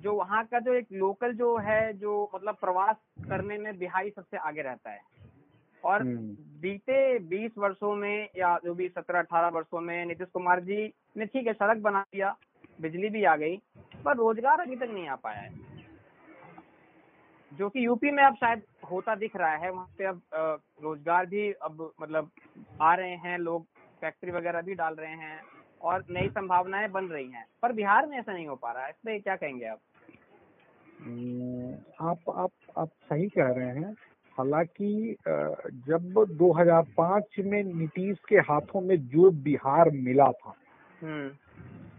जो वहाँ का जो एक लोकल जो है जो मतलब प्रवास करने में बिहारी सबसे आगे रहता है। और हम्म। बीते 20 वर्षों में या जो भी 17 18 वर्षों में नीतीश कुमार जी ने ठीक है सड़क बना दिया बिजली भी आ गई पर रोज़गार अभी तक नहीं आ पाया है। जो कि यूपी में अब शायद होता दिख रहा है वहाँ पे अब रोज़गार भी अब मतलब आ रहे हैं लोग फैक्ट्री वगैरह भी डाल रहे हैं और नई संभावनाएँ बन रही हैं पर बिहार में ऐसा नहीं हो पा रहा है। इस पे क्या कहेंगे आप? हम्म, आप आप आप सही कह रहे हैं। हालाँकि जब 2005 में नीतीश के हाथों में जो बिहार मिला था हम्म।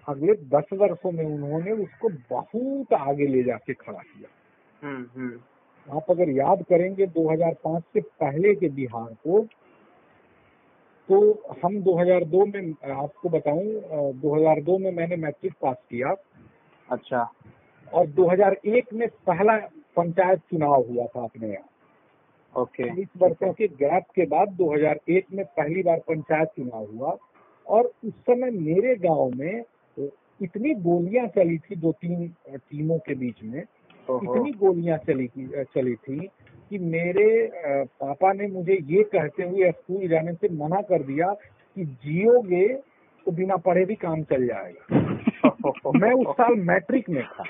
अगले दस वर्षों में उन्होंने उसको बहुत आगे ले जाके खड़ा किया। हम्म हम्म। आप अगर याद करेंगे 2005 से पहले के बिहार को तो हम 2002 में आपको बताऊँ अ, 2002 में मैंने मैट्रिक पास किया। अच्छा। और 2001 में पहला पंचायत चुनाव हुआ था अपने यहाँ। ओके। बीस वर्षों के गैप के बाद 2001 में पहली बार पंचायत चुनाव हुआ और उस समय मेरे गाँव में इतनी गोलियाँ चली थी दो तीन टीमों के बीच में इतनी गोलियाँ चली थी चली थी कि मेरे पापा ने मुझे ये कहते हुए स्कूल जाने से मना कर दिया कि जियोगे तो बिना पढ़े भी काम चल जाएगा। मैं उस साल मैट्रिक में था।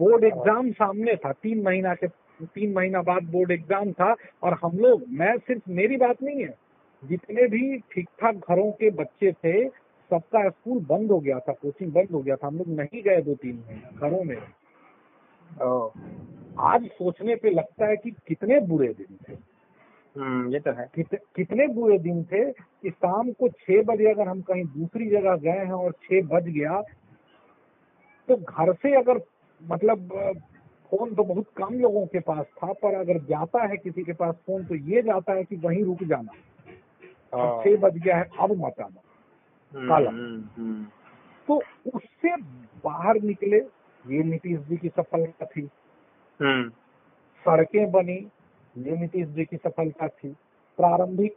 बोर्ड एग्ज़ाम सामने था तीन महीना के तीन महीना बाद बोर्ड एग्ज़ाम था और हम लोग मैं सिर्फ़ मेरी बात नहीं है जितने भी ठीक ठाक घरों के बच्चे थे सबका स्कूल बंद हो गया था कोचिंग बंद हो गया था। हम लोग नहीं गए दो तीन महीना घरों में। आज सोचने पे लगता है कि कितने बुरे दिन थे। हम्म ये तो है। कित, कितने बुरे दिन थे कि शाम को छह बजे अगर हम कहीं दूसरी जगह गए हैं और छह बज गया तो घर से अगर मतलब फ़ोन तो बहुत कम लोगों के पास था पर अगर जाता है किसी के पास फ़ोन तो ये जाता है कि वहीं रुक जाना। अब छह बज गया है अब मत आना। काला। हम्म, हम्म, तो उससे बाहर निकले ये नीतीश जी की सफलता थी। हम्म, सड़कें बनी ये नीतीश जी की सफलता थी। प्रारंभिक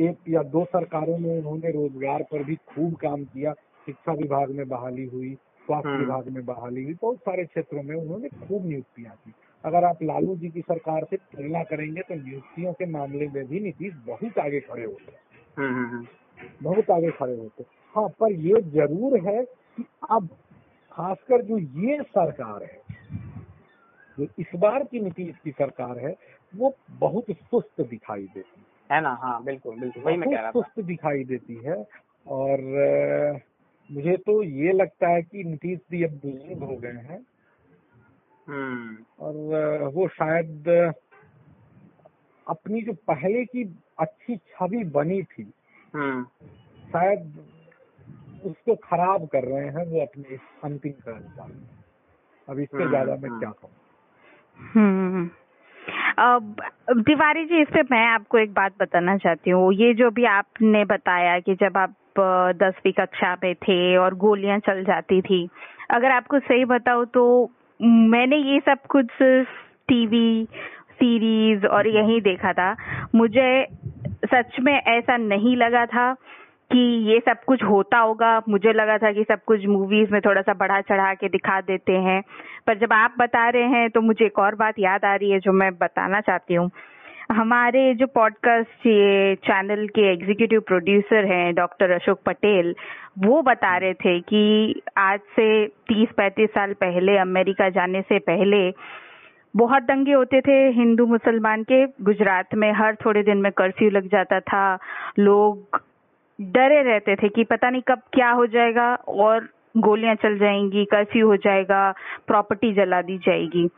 एक या दो सरकारों में उन्होंने रोज़गार पर भी खूब काम किया। शिक्षा विभाग में बहाली हुई। स्वास्थ्य हम्म। विभाग में बहाली हुई बहुत सारे क्षेत्रों में उन्होंने खूब नियुक्तियाँ की अगर आप लालू जी की सरकार से तुलना करेंगे तो नियुक्तियों के मामले में भी नीतीश बहुत आगे खड़े होते हैं। हम्म, हम्म, बहुत आगे खड़े होते हाँ। पर ये ज़रूर है कि अब खासकर जो ये सरकार है जो इस बार की नीतीश की सरकार है वो बहुत सुस्त दिखाई देती है। ना? हाँ बिल्कुल बिल्कुल वही मैं कह रहा सुस्त दिखाई देती है और मुझे तो ये लगता है कि नीतीश जी अब बुज़ुर्ग हो गए हैं। हम्म। और वो शायद अपनी जो पहले की अच्छी छवि बनी थी हम्म। शायद उसको खराब कर रहे हैं वो अपने अंतिम कार्यकाल में। अब इससे हम्म, ज़्यादा मैं। क्या कहूँ? हम्म। तिवारी जी इस पे मैं आपको एक बात बताना चाहती हूँ। ये जो भी आपने बताया कि जब आप दसवीं कक्षा में थे और गोलियाँ चल जाती थी। अगर आपको सही बताओ तो मैंने ये सब कुछ सिर्फ़ टीवी सीरीज़ और यही देखा था। मुझे सच में ऐसा नहीं लगा था कि ये सब कुछ होता होगा। मुझे लगा था कि सब कुछ मूवीज़ में थोड़ा सा बढ़ा चढ़ा के दिखा देते हैं। पर जब आप बता रहे हैं तो मुझे एक और बात याद आ रही है जो मैं बताना चाहती हूँ। हमारे जो पॉडकास्ट ये चैनल के एग्जीक्यूटिव प्रोड्यूसर हैं डॉक्टर अशोक पटेल, वो बता रहे थे कि आज से 30-35 साल पहले, अमेरिका जाने से पहले बहुत दंगे होते थे हिंदू मुसलमान के। गुजरात में हर थोड़े दिन में कर्फ्यू लग जाता था। लोग डरे रहते थे कि पता नहीं कब क्या हो जाएगा और गोलियाँ चल जाएँगी कर्फ्यू हो जाएगा प्रॉपर्टी जला दी जाएगी।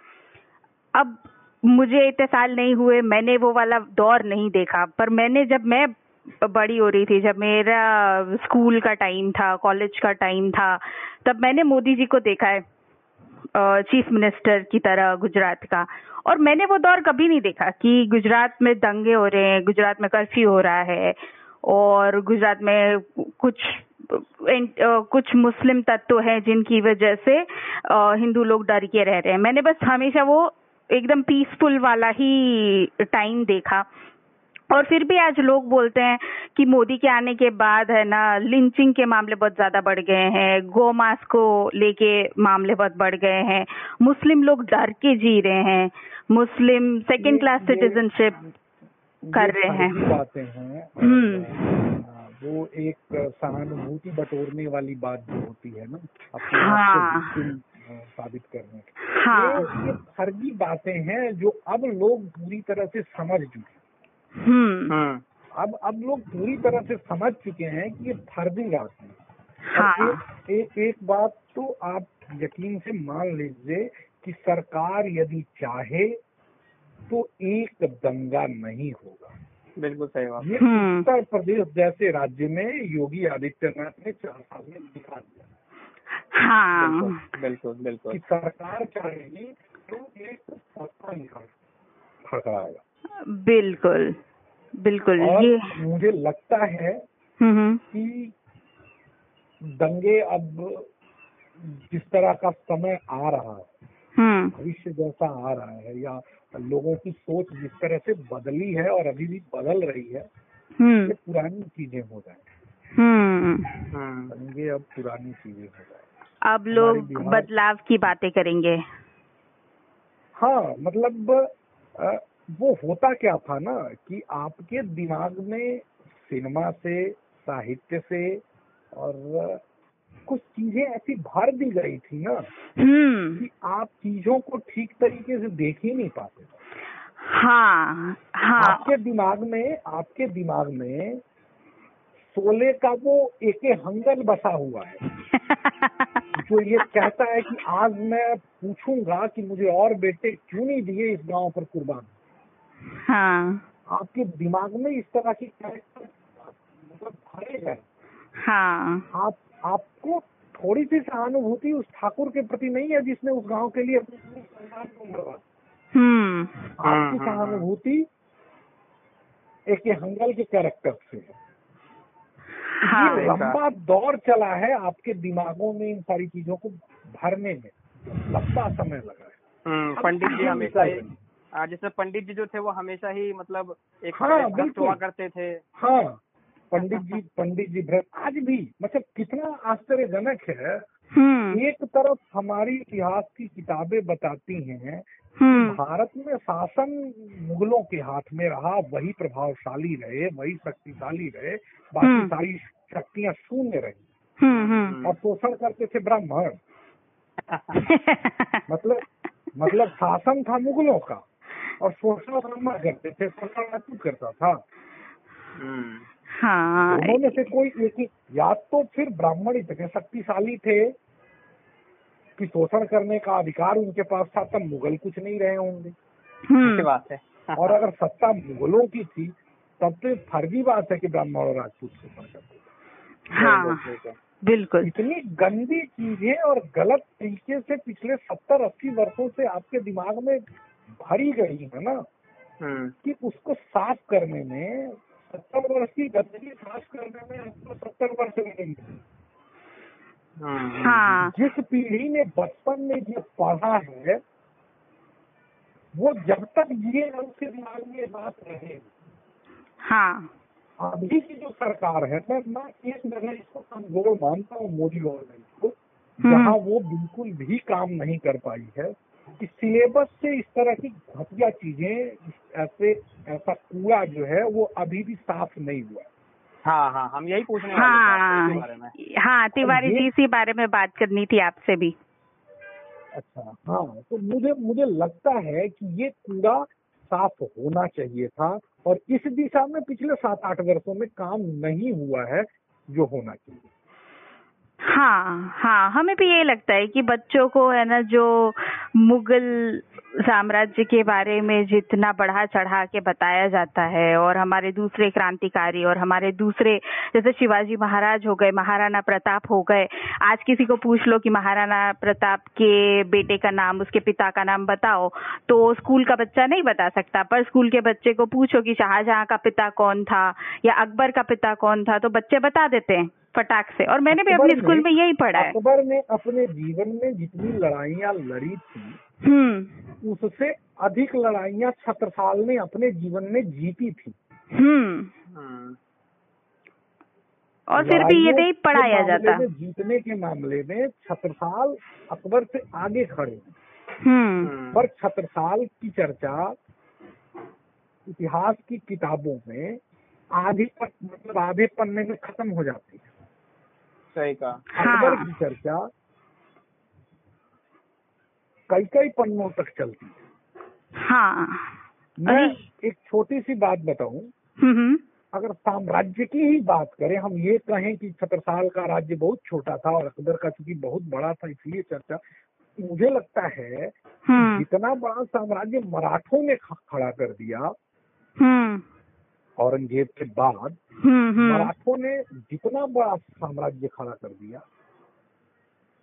अब मुझे इतने साल नहीं हुए, मैंने वो वाला दौर नहीं देखा। पर मैंने जब मैं बड़ी हो रही थी, जब मेरा स्कूल का टाइम था, कॉलेज का टाइम था, तब मैंने मोदी जी को देखा है चीफ मिनिस्टर की तरह गुजरात का। और मैंने वो दौर कभी नहीं देखा कि गुजरात में दंगे हो रहे हैं, गुजरात में कर्फ्यू हो रहा है, और गुजरात में कुछ कुछ मुस्लिम तत्व हैं जिनकी वजह से हिंदू लोग डर के रह रहे हैं। मैंने बस हमेशा वो एकदम पीसफुल वाला ही टाइम देखा और फिर भी आज लोग बोलते हैं कि मोदी के आने के बाद है ना लिंचिंग के मामले बहुत ज़्यादा बढ़ गए हैं गो मास को लेके मामले बहुत बढ़ गए हैं मुस्लिम लोग डर के जी रहे हैं मुस्लिम सेकंड क्लास सिटीजनशिप कर रहे हैं। बातें हैं हम्म। आ, वो एक सहानुभूति बटोरने वाली बात जो होती है ना अपने हाँ। साबित करने के हाँ। ये, ये फर्जी बातें हैं जो अब लोग पूरी तरह से समझ चुके हैं। हम्म। हम्म अब अब लोग पूरी तरह से समझ चुके हैं कि ये फर्जी बात है। हाँ। एक, एक एक बात तो आप यकीन से मान लीजिए कि सरकार यदि चाहे तो एक दंगा नहीं होगा। बिल्कुल सही बात। ये हम्म। उत्तर प्रदेश जैसे राज्य में योगी आदित्यनाथ ने चार साल में दिखा दिया। हाँ। बिल्कुल बिल्कुल सरकार चाहेगी तो एक सत्ता निकाल खड़खड़ाएगा बिल्कुल बिल्कुल और ये मुझे लगता है हम्म हम्म, कि दंगे अब जिस तरह का समय आ रहा है हम्म। भविष्य जैसा आ रहा है या लोगों की सोच जिस तरह से बदली है और अभी भी बदल रही है ये पुरानी चीज़ें हो जाए हम्म। हम्म दंगे अब पुरानी चीज़ें हो जाए अब लोग बदलाव की बातें करेंगे। हाँ मतलब वो होता क्या था ना कि आपके दिमाग में सिनेमा से साहित्य से और कुछ चीज़ें ऐसी भर दी गई थी ना हम्म। कि आप चीज़ों को ठीक तरीके से देख ही नहीं पाते हाँ हाँ। आपके दिमाग में आपके दिमाग में सोले का वो एक हंगल बसा हुआ है। जो ये कहता है कि आज मैं पूछूँगा कि मुझे और बेटे क्यों नहीं दिए इस गाँव पर कुर्बान? हाँ। आपके दिमाग में इस तरह की कैरेक्टर मतलब भरे गए हाँ। आप आपको थोड़ी सी सहानुभूति उस ठाकुर के प्रति नहीं है जिसने उस गाँव के लिए अपनी। हम्म। आपकी हम्म, हम्म, सहानुभूति एक हंगल के कैरेक्टर से है। हाँ। ये लंबा दौर चला है आपके दिमागों में इन सारी चीज़ों को भरने में। लंबा समय लगा है। हम्म, पंडित जी हमेशा ही जैसे पंडित जी जो थे वो हमेशा ही मतलब एक हाँ। हुआ करते थे। हाँ पंडित जी पंडित जी भ्रष्ट आज भी मतलब कितना आश्चर्यजनक है। हम्म। एक तरफ़ हमारी इतिहास की किताबें बताती हैं भारत में शासन मुगलों के हाथ में रहा वही प्रभावशाली रहे वही शक्तिशाली रहे बाकी हम्म। सारी शक्तियाँ शून्य रही। हम्म हम्म। और शोषण करते थे ब्राह्मण। मतलब मतलब शासन था मुगलों का और शोषण ब्राह्मण करते थे शोषण राजपूत करता था। हम्म, हाँ। दोनों में से कोई एक ही या तो फिर ब्राह्मण इतने शक्तिशाली थे कि शोषण करने का अधिकार उनके पास था तब मुगल कुछ नहीं रहे होंगे। हम्म। बात है। और अगर सत्ता मुगलों की थी तब तो फर्जी बात है कि ब्राह्मण और राजपूत शोषण करते हाँ। बिल्कुल। इतनी गंदी चीज़ें और गलत तरीके से पिछले सत्तर अस्सी वर्षों से आपके दिमाग में भरी गई है ना हम्म, कि उसको साफ़ करने में सत्तर वर्ष की गंदगी साफ़ करने में हमको सत्तर वर्ष लगेंगे। हाँ। जिस पीढ़ी ने बचपन में ये पढ़ा है वो जब तक ये उसके दिमाग में बात रहेगी हाँ। अभी की जो सरकार है मैं मैं एक जगह इसको कमज़ोर मानता हूँ मोदी गवर्नमेंट को हम्म। जहाँ वो बिल्कुल भी काम नहीं कर पाई है कि सिलेबस से इस तरह की घटिया चीज़ें ऐसे ऐसा कूड़ा जो है वो अभी भी साफ़ नहीं हुआ है। हाँ हाँ हम यही पूछ रहे हैं हाँ हाँ तिवारी जी इसी बारे में बात करनी थी आपसे भी। अच्छा हाँ तो मुझे मुझे लगता है कि ये कूड़ा साफ़ होना चाहिए था और इस दिशा में पिछले सात आठ वर्षों में काम नहीं हुआ है जो होना चाहिए। हाँ हाँ हमें भी यही लगता है कि बच्चों को, है ना, जो मुगल साम्राज्य के बारे में जितना बढ़ा चढ़ा के बताया जाता है और हमारे दूसरे क्रांतिकारी और हमारे दूसरे, जैसे शिवाजी महाराज हो गए, महाराणा प्रताप हो गए, आज किसी को पूछ लो कि महाराणा प्रताप के बेटे का नाम, उसके पिता का नाम बताओ तो स्कूल का बच्चा नहीं बता सकता, पर स्कूल के बच्चे को पूछो कि शाहजहां का पिता कौन था या अकबर का पिता कौन था तो बच्चे बता देते हैं। फटाक से। और मैंने भी अपने स्कूल में यही पढ़ा है। अकबर ने अपने जीवन में जितनी लड़ाइयाँ लड़ी थी हम्म। उससे अधिक लड़ाइयाँ छत्रसाल ने अपने जीवन में जीती थी। हम्म। हम्म, और फिर भी ये नहीं पढ़ाया जाता। जीतने के मामले में छत्रसाल अकबर से आगे खड़े। हैं हम्म, पर छत्रसाल की चर्चा इतिहास की किताबों में आधे मतलब आधे पन्ने में खत्म हो जाती है। सही कहा। अकबर हाँ की चर्चा कई कई पन्नों तक चलती है। हाँ। मैं एक छोटी सी बात बताऊँ। हम्म अगर साम्राज्य की ही बात करें हम ये कहें कि छत्रसाल का राज्य बहुत छोटा था और अकबर का चूँकि बहुत बड़ा था इसलिए चर्चा मुझे लगता है हम्म। जितना बड़ा साम्राज्य मराठों ने खड़ा कर दिया हम्म। औरंगज़ेब के बाद हम्म हम्म। मराठों ने जितना बड़ा साम्राज्य खड़ा कर दिया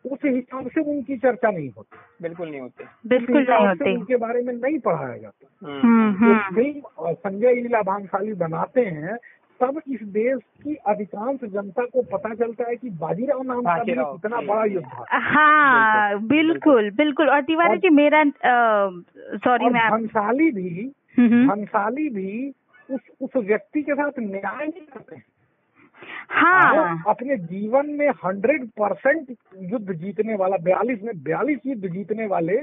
उस हिसाब से उनकी चर्चा नहीं होती। बिल्कुल नहीं होते। उस बिल्कुल नहीं होते। उनके बारे में नहीं पढ़ाया जाता। हम्म, हम्म तो हम्म। फ़िल्म और संजय लीला भांसाली बनाते हैं तब इस देश की अधिकांश जनता को पता चलता है कि बाजीराव नाम का भी कितना बड़ा। योद्धा था। हाँ बिल्कुल बिल्कुल। और तिवारी जी मेरा सॉरी मैं भंसाली भी। भंसाली भी उस उस व्यक्ति के साथ न्याय नहीं करते हैं। हाँ। अपने जीवन में हंड्रेड परसेंट युद्ध जीतने वाला बयालीस में बयालीस युद्ध जीतने वाले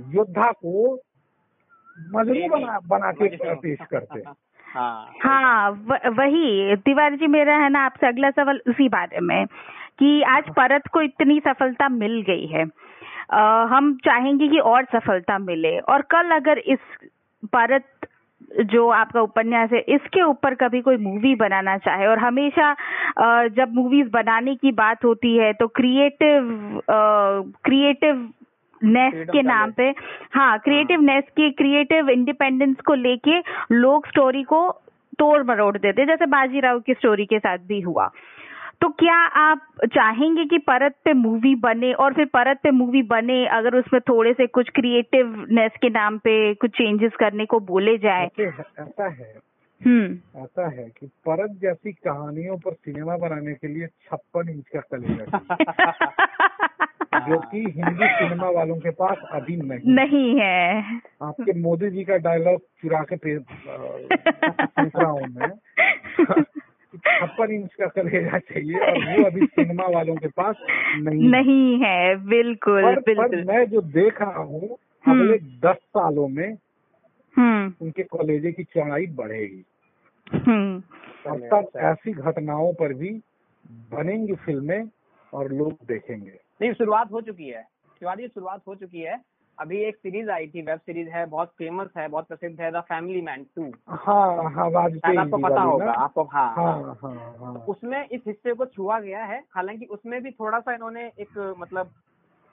योद्धा को मजनू बना बना के पेश करते हैं। हाँ। हाँ व- वही तिवारी जी मेरा है ना आपसे अगला सवाल उसी बारे में कि आज परत को इतनी सफलता मिल गई है। आ, हम चाहेंगे कि और सफलता मिले और कल अगर इस परत जो आपका उपन्यास है इसके ऊपर कभी कोई मूवी बनाना चाहे और हमेशा जब मूवीज़ बनाने की बात होती है तो क्रिएटिव क्रिएटिव नेस के नाम पे हाँ क्रिएटिव नेस के क्रिएटिव इंडिपेंडेंस को लेके लोग स्टोरी को तोड़ मरोड़ देते जैसे बाजीराव की स्टोरी के साथ भी हुआ। तो क्या आप चाहेंगे कि परत पे मूवी बने और फिर परत पे मूवी बने अगर उसमें थोड़े से कुछ क्रिएटिवनेस के नाम पे कुछ चेंजेस करने को बोले जाए? ऐसा है। हम्म। ऐसा है कि परत जैसी कहानियों पर सिनेमा बनाने के लिए छप्पन इंच का कलेजा जो कि हिंदी सिनेमा वालों के पास अभी नहीं नहीं है। आपके मोदी जी का डायलॉग चुरा के रहा हूँ मैं। छप्पन इंच का कलेजा चाहिए और वो अभी सिनेमा वालों के पास नहीं नहीं है बिल्कुल पर, बिल्कुल। पर मैं जो देख रहा हूँ अगले हम्म। दस सालों में हम्म। उनके कॉलेजे की चौड़ाई बढ़ेगी। हम्म। तब तक ऐसी घटनाओं पर भी बनेंगी फ़िल्में और लोग देखेंगे। नहीं शुरुआत हो चुकी है। शिवाजी शुरुआत हो चुकी है। अभी एक सीरीज़ आई थी वेब सीरीज़ है बहुत फ़ेमस है बहुत प्रसिद्ध है द फैमिली मैन टू हाँ हाँ आपको पता होगा आपको हाँ हाँ। हाँ हाँ उसमें इस हिस्से को छुआ गया है हालाँकि उसमें भी थोड़ा सा इन्होंने एक मतलब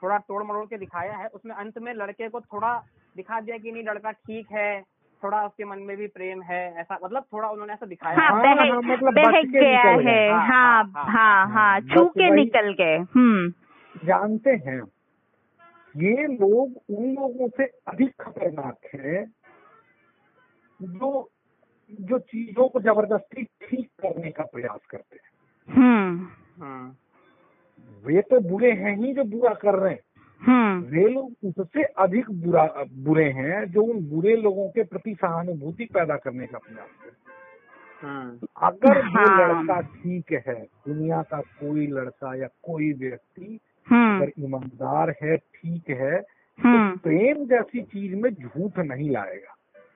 थोड़ा तोड़ मरोड़ के दिखाया है। उसमें अंत में लड़के को थोड़ा दिखा दिया कि नहीं लड़का ठीक है थोड़ा उसके मन में भी प्रेम है ऐसा मतलब थोड़ा उन्होंने ऐसा दिखाया। हाँ, हाँ, हाँ, मतलब बहक गया है हाँ हाँ हाँ, हाँ, हाँ छू के निकल गए हम्म। जानते हैं। ये लोग उन लोगों से अधिक खतरनाक है जो जो चीज़ों को ज़बरदस्ती ठीक करने का प्रयास करते हैं हम्म, हम्म। वे तो बुरे हैं ही जो बुरा कर रहे हैं हम्म। वे लोग उससे अधिक बुरा बुरे हैं जो उन बुरे लोगों के प्रति सहानुभूति पैदा करने का प्रयास करते अगर वो हाँ। लड़का ठीक है दुनिया का कोई लड़का या कोई व्यक्ति। अगर ईमानदार है ठीक है तो हम्म। प्रेम जैसी चीज़ में झूठ नहीं लाएगा।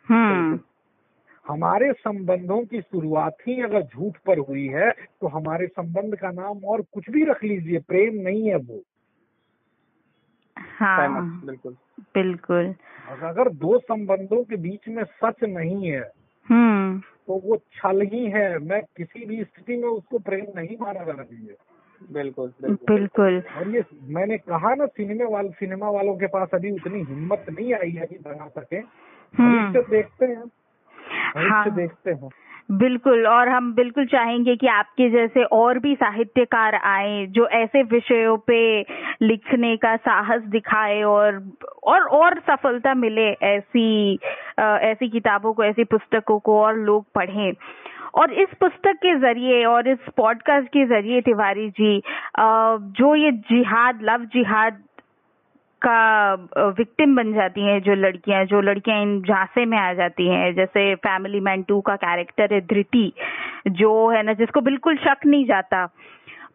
हम्म। हमारे संबंधों की शुरुआत ही अगर झूठ पर हुई है तो हमारे संबंध का नाम और कुछ भी रख लीजिए प्रेम नहीं है वो। हाँ। बिल्कुल। बिल्कुल। अगर दो संबंधों के बीच में सच नहीं है तो वो छल ही है। मैं किसी भी स्थिति में उसको प्रेम नहीं माना जाना चाहिए बिल्कुल बिल्कुल। और ये मैंने कहा ना सिनेमा वाले सिनेमा वालों के पास अभी उतनी हिम्मत नहीं आई है कि बना सके। हम्म। देखते हैं। हाँ। देखते हैं। बिल्कुल और हम बिल्कुल चाहेंगे कि आपके जैसे और भी साहित्यकार आए जो ऐसे विषयों पे लिखने का साहस दिखाए और और और सफलता मिले ऐसी ऐसी किताबों को ऐसी पुस्तकों को और लोग पढ़ें। और इस पुस्तक के ज़रिए और इस पॉडकास्ट के ज़रिए तिवारी जी जो ये जिहाद, लव जिहाद का विक्टिम बन जाती हैं, जो लड़कियाँ जो लड़कियाँ इन झांसे में आ जाती हैं, जैसे फैमिली मैन टू का कैरेक्टर है धृति, जो है ना, जिसको बिल्कुल शक नहीं जाता।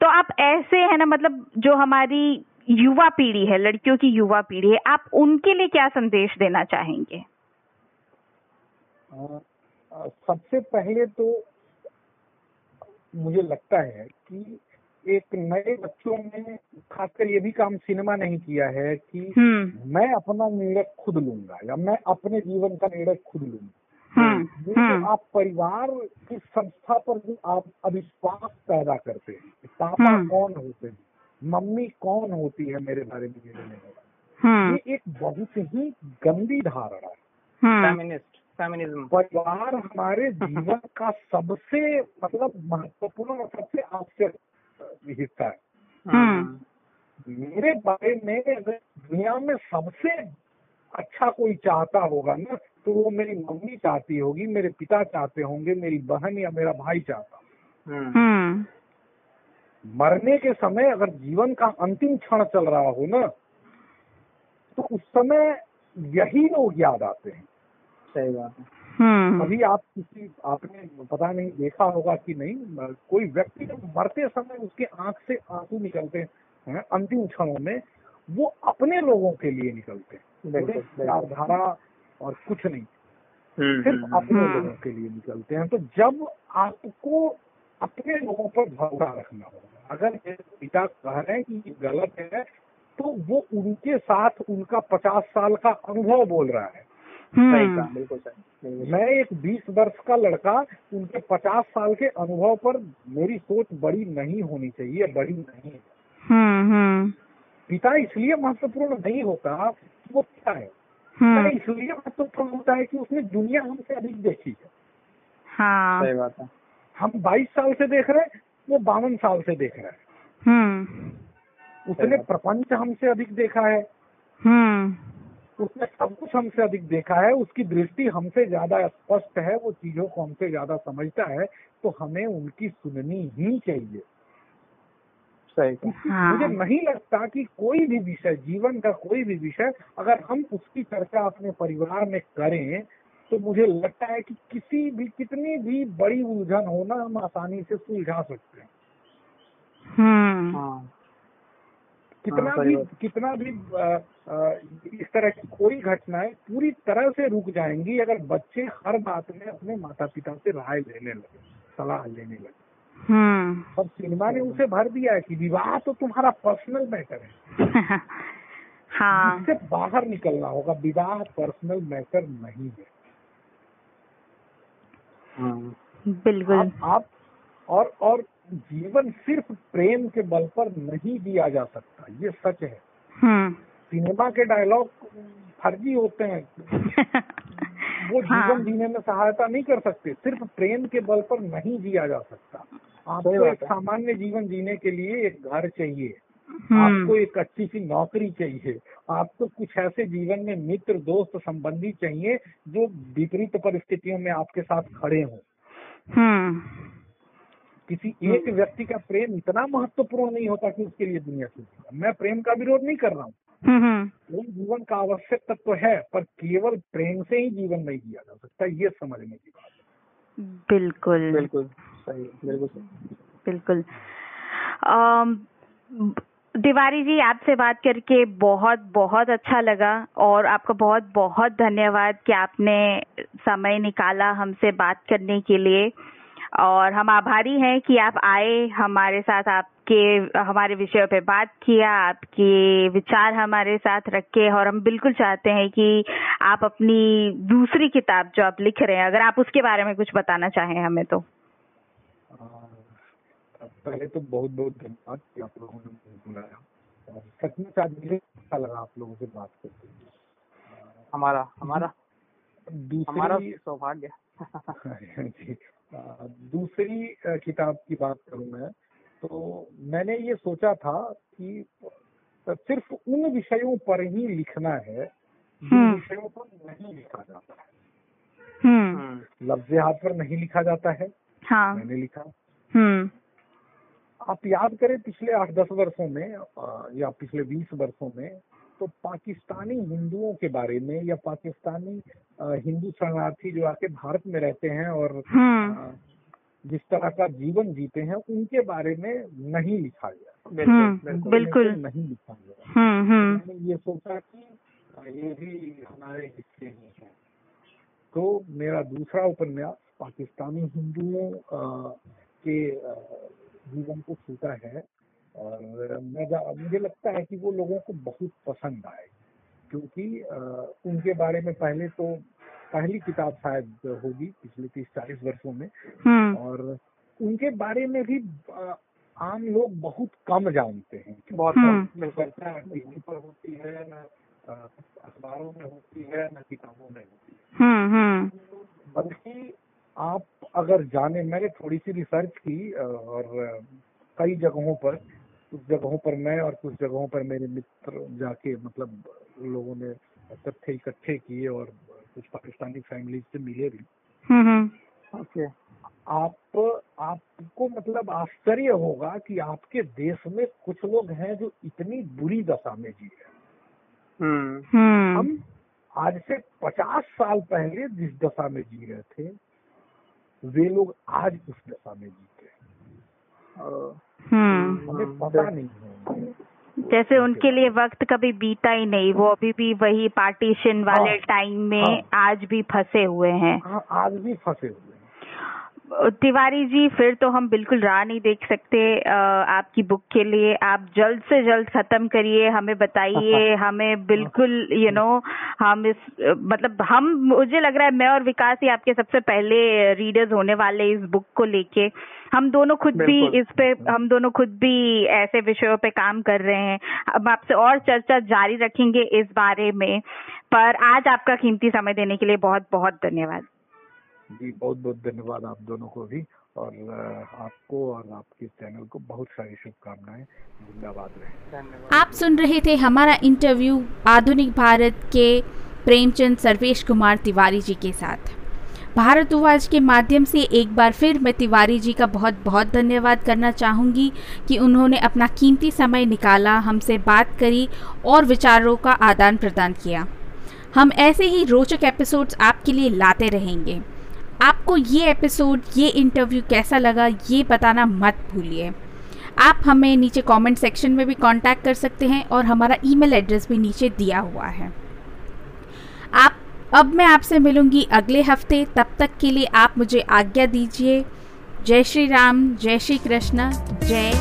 तो आप ऐसे है ना मतलब जो हमारी युवा पीढ़ी है, लड़कियों की युवा पीढ़ी है, आप उनके लिए क्या संदेश देना चाहेंगे? सबसे पहले तो मुझे लगता है कि एक नए बच्चों में खासकर ये भी काम सिनेमा नहीं किया है कि हम्म। मैं अपना निर्णय खुद लूँगा या मैं अपने जीवन का निर्णय खुद लूँगा। हम्म, हम्म। आप परिवार की संस्था पर जो आप अविश्वास पैदा करते हैं पापा कौन होते हैं मम्मी कौन होती है मेरे बारे में ये ये एक बहुत ही गंदी धारणा है। फेमिनिज्म परिवार हमारे जीवन का सबसे मतलब महत्वपूर्ण और सबसे आवश्यक हिस्सा है हम्म। मेरे बारे में अगर दुनिया में सबसे अच्छा कोई चाहता होगा ना तो वो मेरी मम्मी चाहती होगी मेरे पिता चाहते होंगे मेरी बहन या मेरा भाई चाहता हम्म। हम्म। मरने के समय अगर जीवन का अंतिम क्षण चल रहा हो ना तो उस समय यही लोग याद आते हैं सही बात है। हम्म। अभी आप किसी आपने पता नहीं देखा होगा कि नहीं कोई व्यक्ति जब मरते समय उसके आँख से आँसू निकलते हैं अंतिम क्षणों में वो अपने लोगों के लिए निकलते हैं। धारा और कुछ नहीं। हम्म, सिर्फ़ हम्म, अपने लोगों के लिए निकलते हैं। तो जब आपको अपने लोगों पर भरोसा रखना होगा अगर पिता कह रहे हैं कि ये गलत है तो वो उनके साथ उनका पचास साल का अनुभव बोल रहा है। सही हम्म कहा बिल्कुल सही। मैं एक बीस वर्ष का लड़का उनके पचास साल के अनुभव पर मेरी सोच बड़ी नहीं होनी चाहिए बड़ी नहीं। है हम्म हम्म। पिता इसलिए महत्वपूर्ण नहीं होता वो पिता है। पिता हम्म इसलिए महत्वपूर्ण होता है कि उसने दुनिया हमसे अधिक देखी है। हाँ। सही बात है। हम 22 साल से देख रहे हैं वो बावन साल से देख रहा है। हम्म। उसने प्रपंच हमसे अधिक देखा है। हम्म। उसने सब कुछ हमसे अधिक देखा है उसकी दृष्टि हमसे ज़्यादा स्पष्ट है वो चीज़ों को हमसे ज़्यादा समझता है तो हमें उनकी सुननी ही चाहिए। सही हाँ। मुझे नहीं लगता कि कोई भी विषय जीवन का कोई भी विषय अगर हम उसकी चर्चा अपने परिवार में करें तो मुझे लगता है कि किसी भी कितनी भी बड़ी उलझन हो ना हम आसानी से सुलझा सकते हैं। हम्म। हाँ। कितना हाँ, भी कितना भी अ, अ, इस तरह की कोई घटनाएँ पूरी तरह से रुक जाएँगी अगर बच्चे हर बात में अपने माता पिता से राय लेने लगे सलाह लेने लगे। हम्म। और सिनेमा ने उसे भर दिया है कि विवाह तो तुम्हारा पर्सनल मैटर है। हाँ। इससे बाहर निकलना होगा विवाह पर्सनल मैटर नहीं है हाँ। बिल्कुल। आप, आप और और जीवन सिर्फ़ प्रेम के बल पर नहीं दिया जा सकता ये सच है। हम्म। सिनेमा के डायलॉग फर्जी होते हैं। वो जीवन हाँ। जीने में सहायता नहीं कर सकते सिर्फ़ प्रेम के बल पर नहीं जिया जा सकता। आपको एक सामान्य जीवन जीने के लिए एक घर चाहिए हम्म। आपको एक अच्छी सी नौकरी चाहिए आपको कुछ ऐसे जीवन में मित्र दोस्त संबंधी चाहिए जो विपरीत परिस्थितियों में आपके साथ खड़े हों। हम्म। किसी एक व्यक्ति का प्रेम इतना महत्वपूर्ण नहीं होता कि उसके लिए दुनिया छूटेगा मैं प्रेम का विरोध नहीं कर रहा हूँ। हम्म प्रेम जीवन का आवश्यक तत्व तो है पर केवल प्रेम से ही जीवन नहीं जिया जा सकता ये समझने की बात है। बिल्कुल। बिल्कुल सही बिल्कुल सही। बिल्कुल। अम, तिवारी जी आपसे बात करके बहुत बहुत अच्छा लगा और आपका बहुत बहुत धन्यवाद कि आपने समय निकाला हमसे बात करने के लिए। और हम आभारी हैं कि आप आए हमारे साथ आपके हमारे विषयों पे बात किया आपके विचार हमारे साथ रखे और हम बिल्कुल चाहते हैं कि आप अपनी दूसरी किताब जो आप लिख रहे हैं अगर आप उसके बारे में कुछ बताना चाहें हमें तो। पहले तो बहुत बहुत धन्यवाद कि आप लोगों ने मुझे बुलाया। और सचमुच आज मुझे अच्छा लगा आप लोगों से बात करके। हमारा हमारा। हमारा सौभाग्य। जी। आ, दूसरी किताब की बात करूँ मैं तो मैंने ये सोचा था कि सिर्फ़ उन विषयों पर ही लिखना है जिन हम्म। विषयों पर नहीं लिखा जाता है। हम्म। हम्म। लफ्ज हाथ पर नहीं लिखा जाता है। हाँ। मैंने लिखा। हम्म। आप याद करें पिछले आठ दस वर्षों में या पिछले बीस वर्षों में तो पाकिस्तानी हिंदुओं के बारे में या पाकिस्तानी हिंदू शरणार्थी जो आके भारत में रहते हैं और हम्म। जिस तरह का जीवन जीते हैं उनके बारे में नहीं लिखा गया। बिल्कुल हम्म। नहीं लिखा गया। हम्म हम्म। मैंने ये सोचा कि ये भी हमारे हिस्से ही है। तो मेरा दूसरा उपन्यास पाकिस्तानी हिंदुओं के जीवन को छूटा है। और मैं मुझे लगता है कि वो लोगों को बहुत पसंद आए क्योंकि उनके बारे में पहले तो पहली किताब शायद होगी पिछले तीस चालीस वर्षों में। हम्म। और उनके बारे में भी आम लोग बहुत कम जानते हैं बहुत। कम, बिल्कुल चर्चा टीवी पर होती है न अखबारों में होती है न किताबों में होती है। हम्म हम्म। बल्कि आप अगर जाने मैंने थोड़ी सी रिसर्च की और कई जगहों पर कुछ जगहों पर मैं और कुछ जगहों पर मेरे मित्र जाके मतलब लोगों ने तथ्य इकट्ठे किए और कुछ पाकिस्तानी फैमिली से मिले भी। हम्म हम्म। ओके। आप आपको मतलब आश्चर्य होगा कि आपके देश में कुछ लोग हैं जो इतनी बुरी दशा में जी रहे हैं। हम्म। हम आज से पचास साल पहले जिस दशा में जी रहे थे वे लोग आज उस दशा में जीते और हमें पता नहीं है। जैसे उनके लिए वक्त कभी बीता ही नहीं वो अभी भी वही पार्टीशन वाले हाँ, टाइम में हाँ। आज भी फंसे हुए हैं। हाँ आज भी फंसे हुए हैं। तिवारी जी फिर तो हम बिल्कुल राह नहीं देख सकते आपकी बुक के लिए। आप जल्द से जल्द खत्म करिए हमें बताइए हमें बिल्कुल यू नो हम इस मतलब हम मुझे लग रहा है मैं और विकास ही आपके सबसे पहले रीडर्स होने वाले इस बुक को लेके। हम दोनों खुद भी इस पे हम दोनों खुद भी ऐसे विषयों पे काम कर रहे हैं। हम आपसे और चर्चा जारी रखेंगे इस बारे में। पर आज आपका कीमती समय देने के लिए बहुत बहुत धन्यवाद। जी बहुत बहुत धन्यवाद आप दोनों को भी और आपको और आपके चैनल को बहुत सारी शुभकामनाएँ जिंदाबाद रहे। आप सुन रहे थे हमारा इंटरव्यू आधुनिक भारत के प्रेमचंद सर्वेश कुमार तिवारी जी के साथ। भारत उवाज के माध्यम से एक बार फिर मैं तिवारी जी का बहुत बहुत धन्यवाद करना चाहूँगी कि उन्होंने अपना कीमती समय निकाला हमसे बात करी और विचारों का आदान प्रदान किया। हम ऐसे ही रोचक एपिसोड्स आपके लिए लाते रहेंगे। आपको ये एपिसोड ये इंटरव्यू कैसा लगा, ये बताना मत भूलिए। आप हमें नीचे कमेंट सेक्शन में भी कांटेक्ट कर सकते हैं और हमारा ईमेल एड्रेस भी नीचे दिया हुआ है। आप, अब मैं आपसे मिलूँगी अगले हफ़्ते। तब तक के लिए आप मुझे आज्ञा दीजिए। जय श्री राम, जय श्री कृष्ण, जय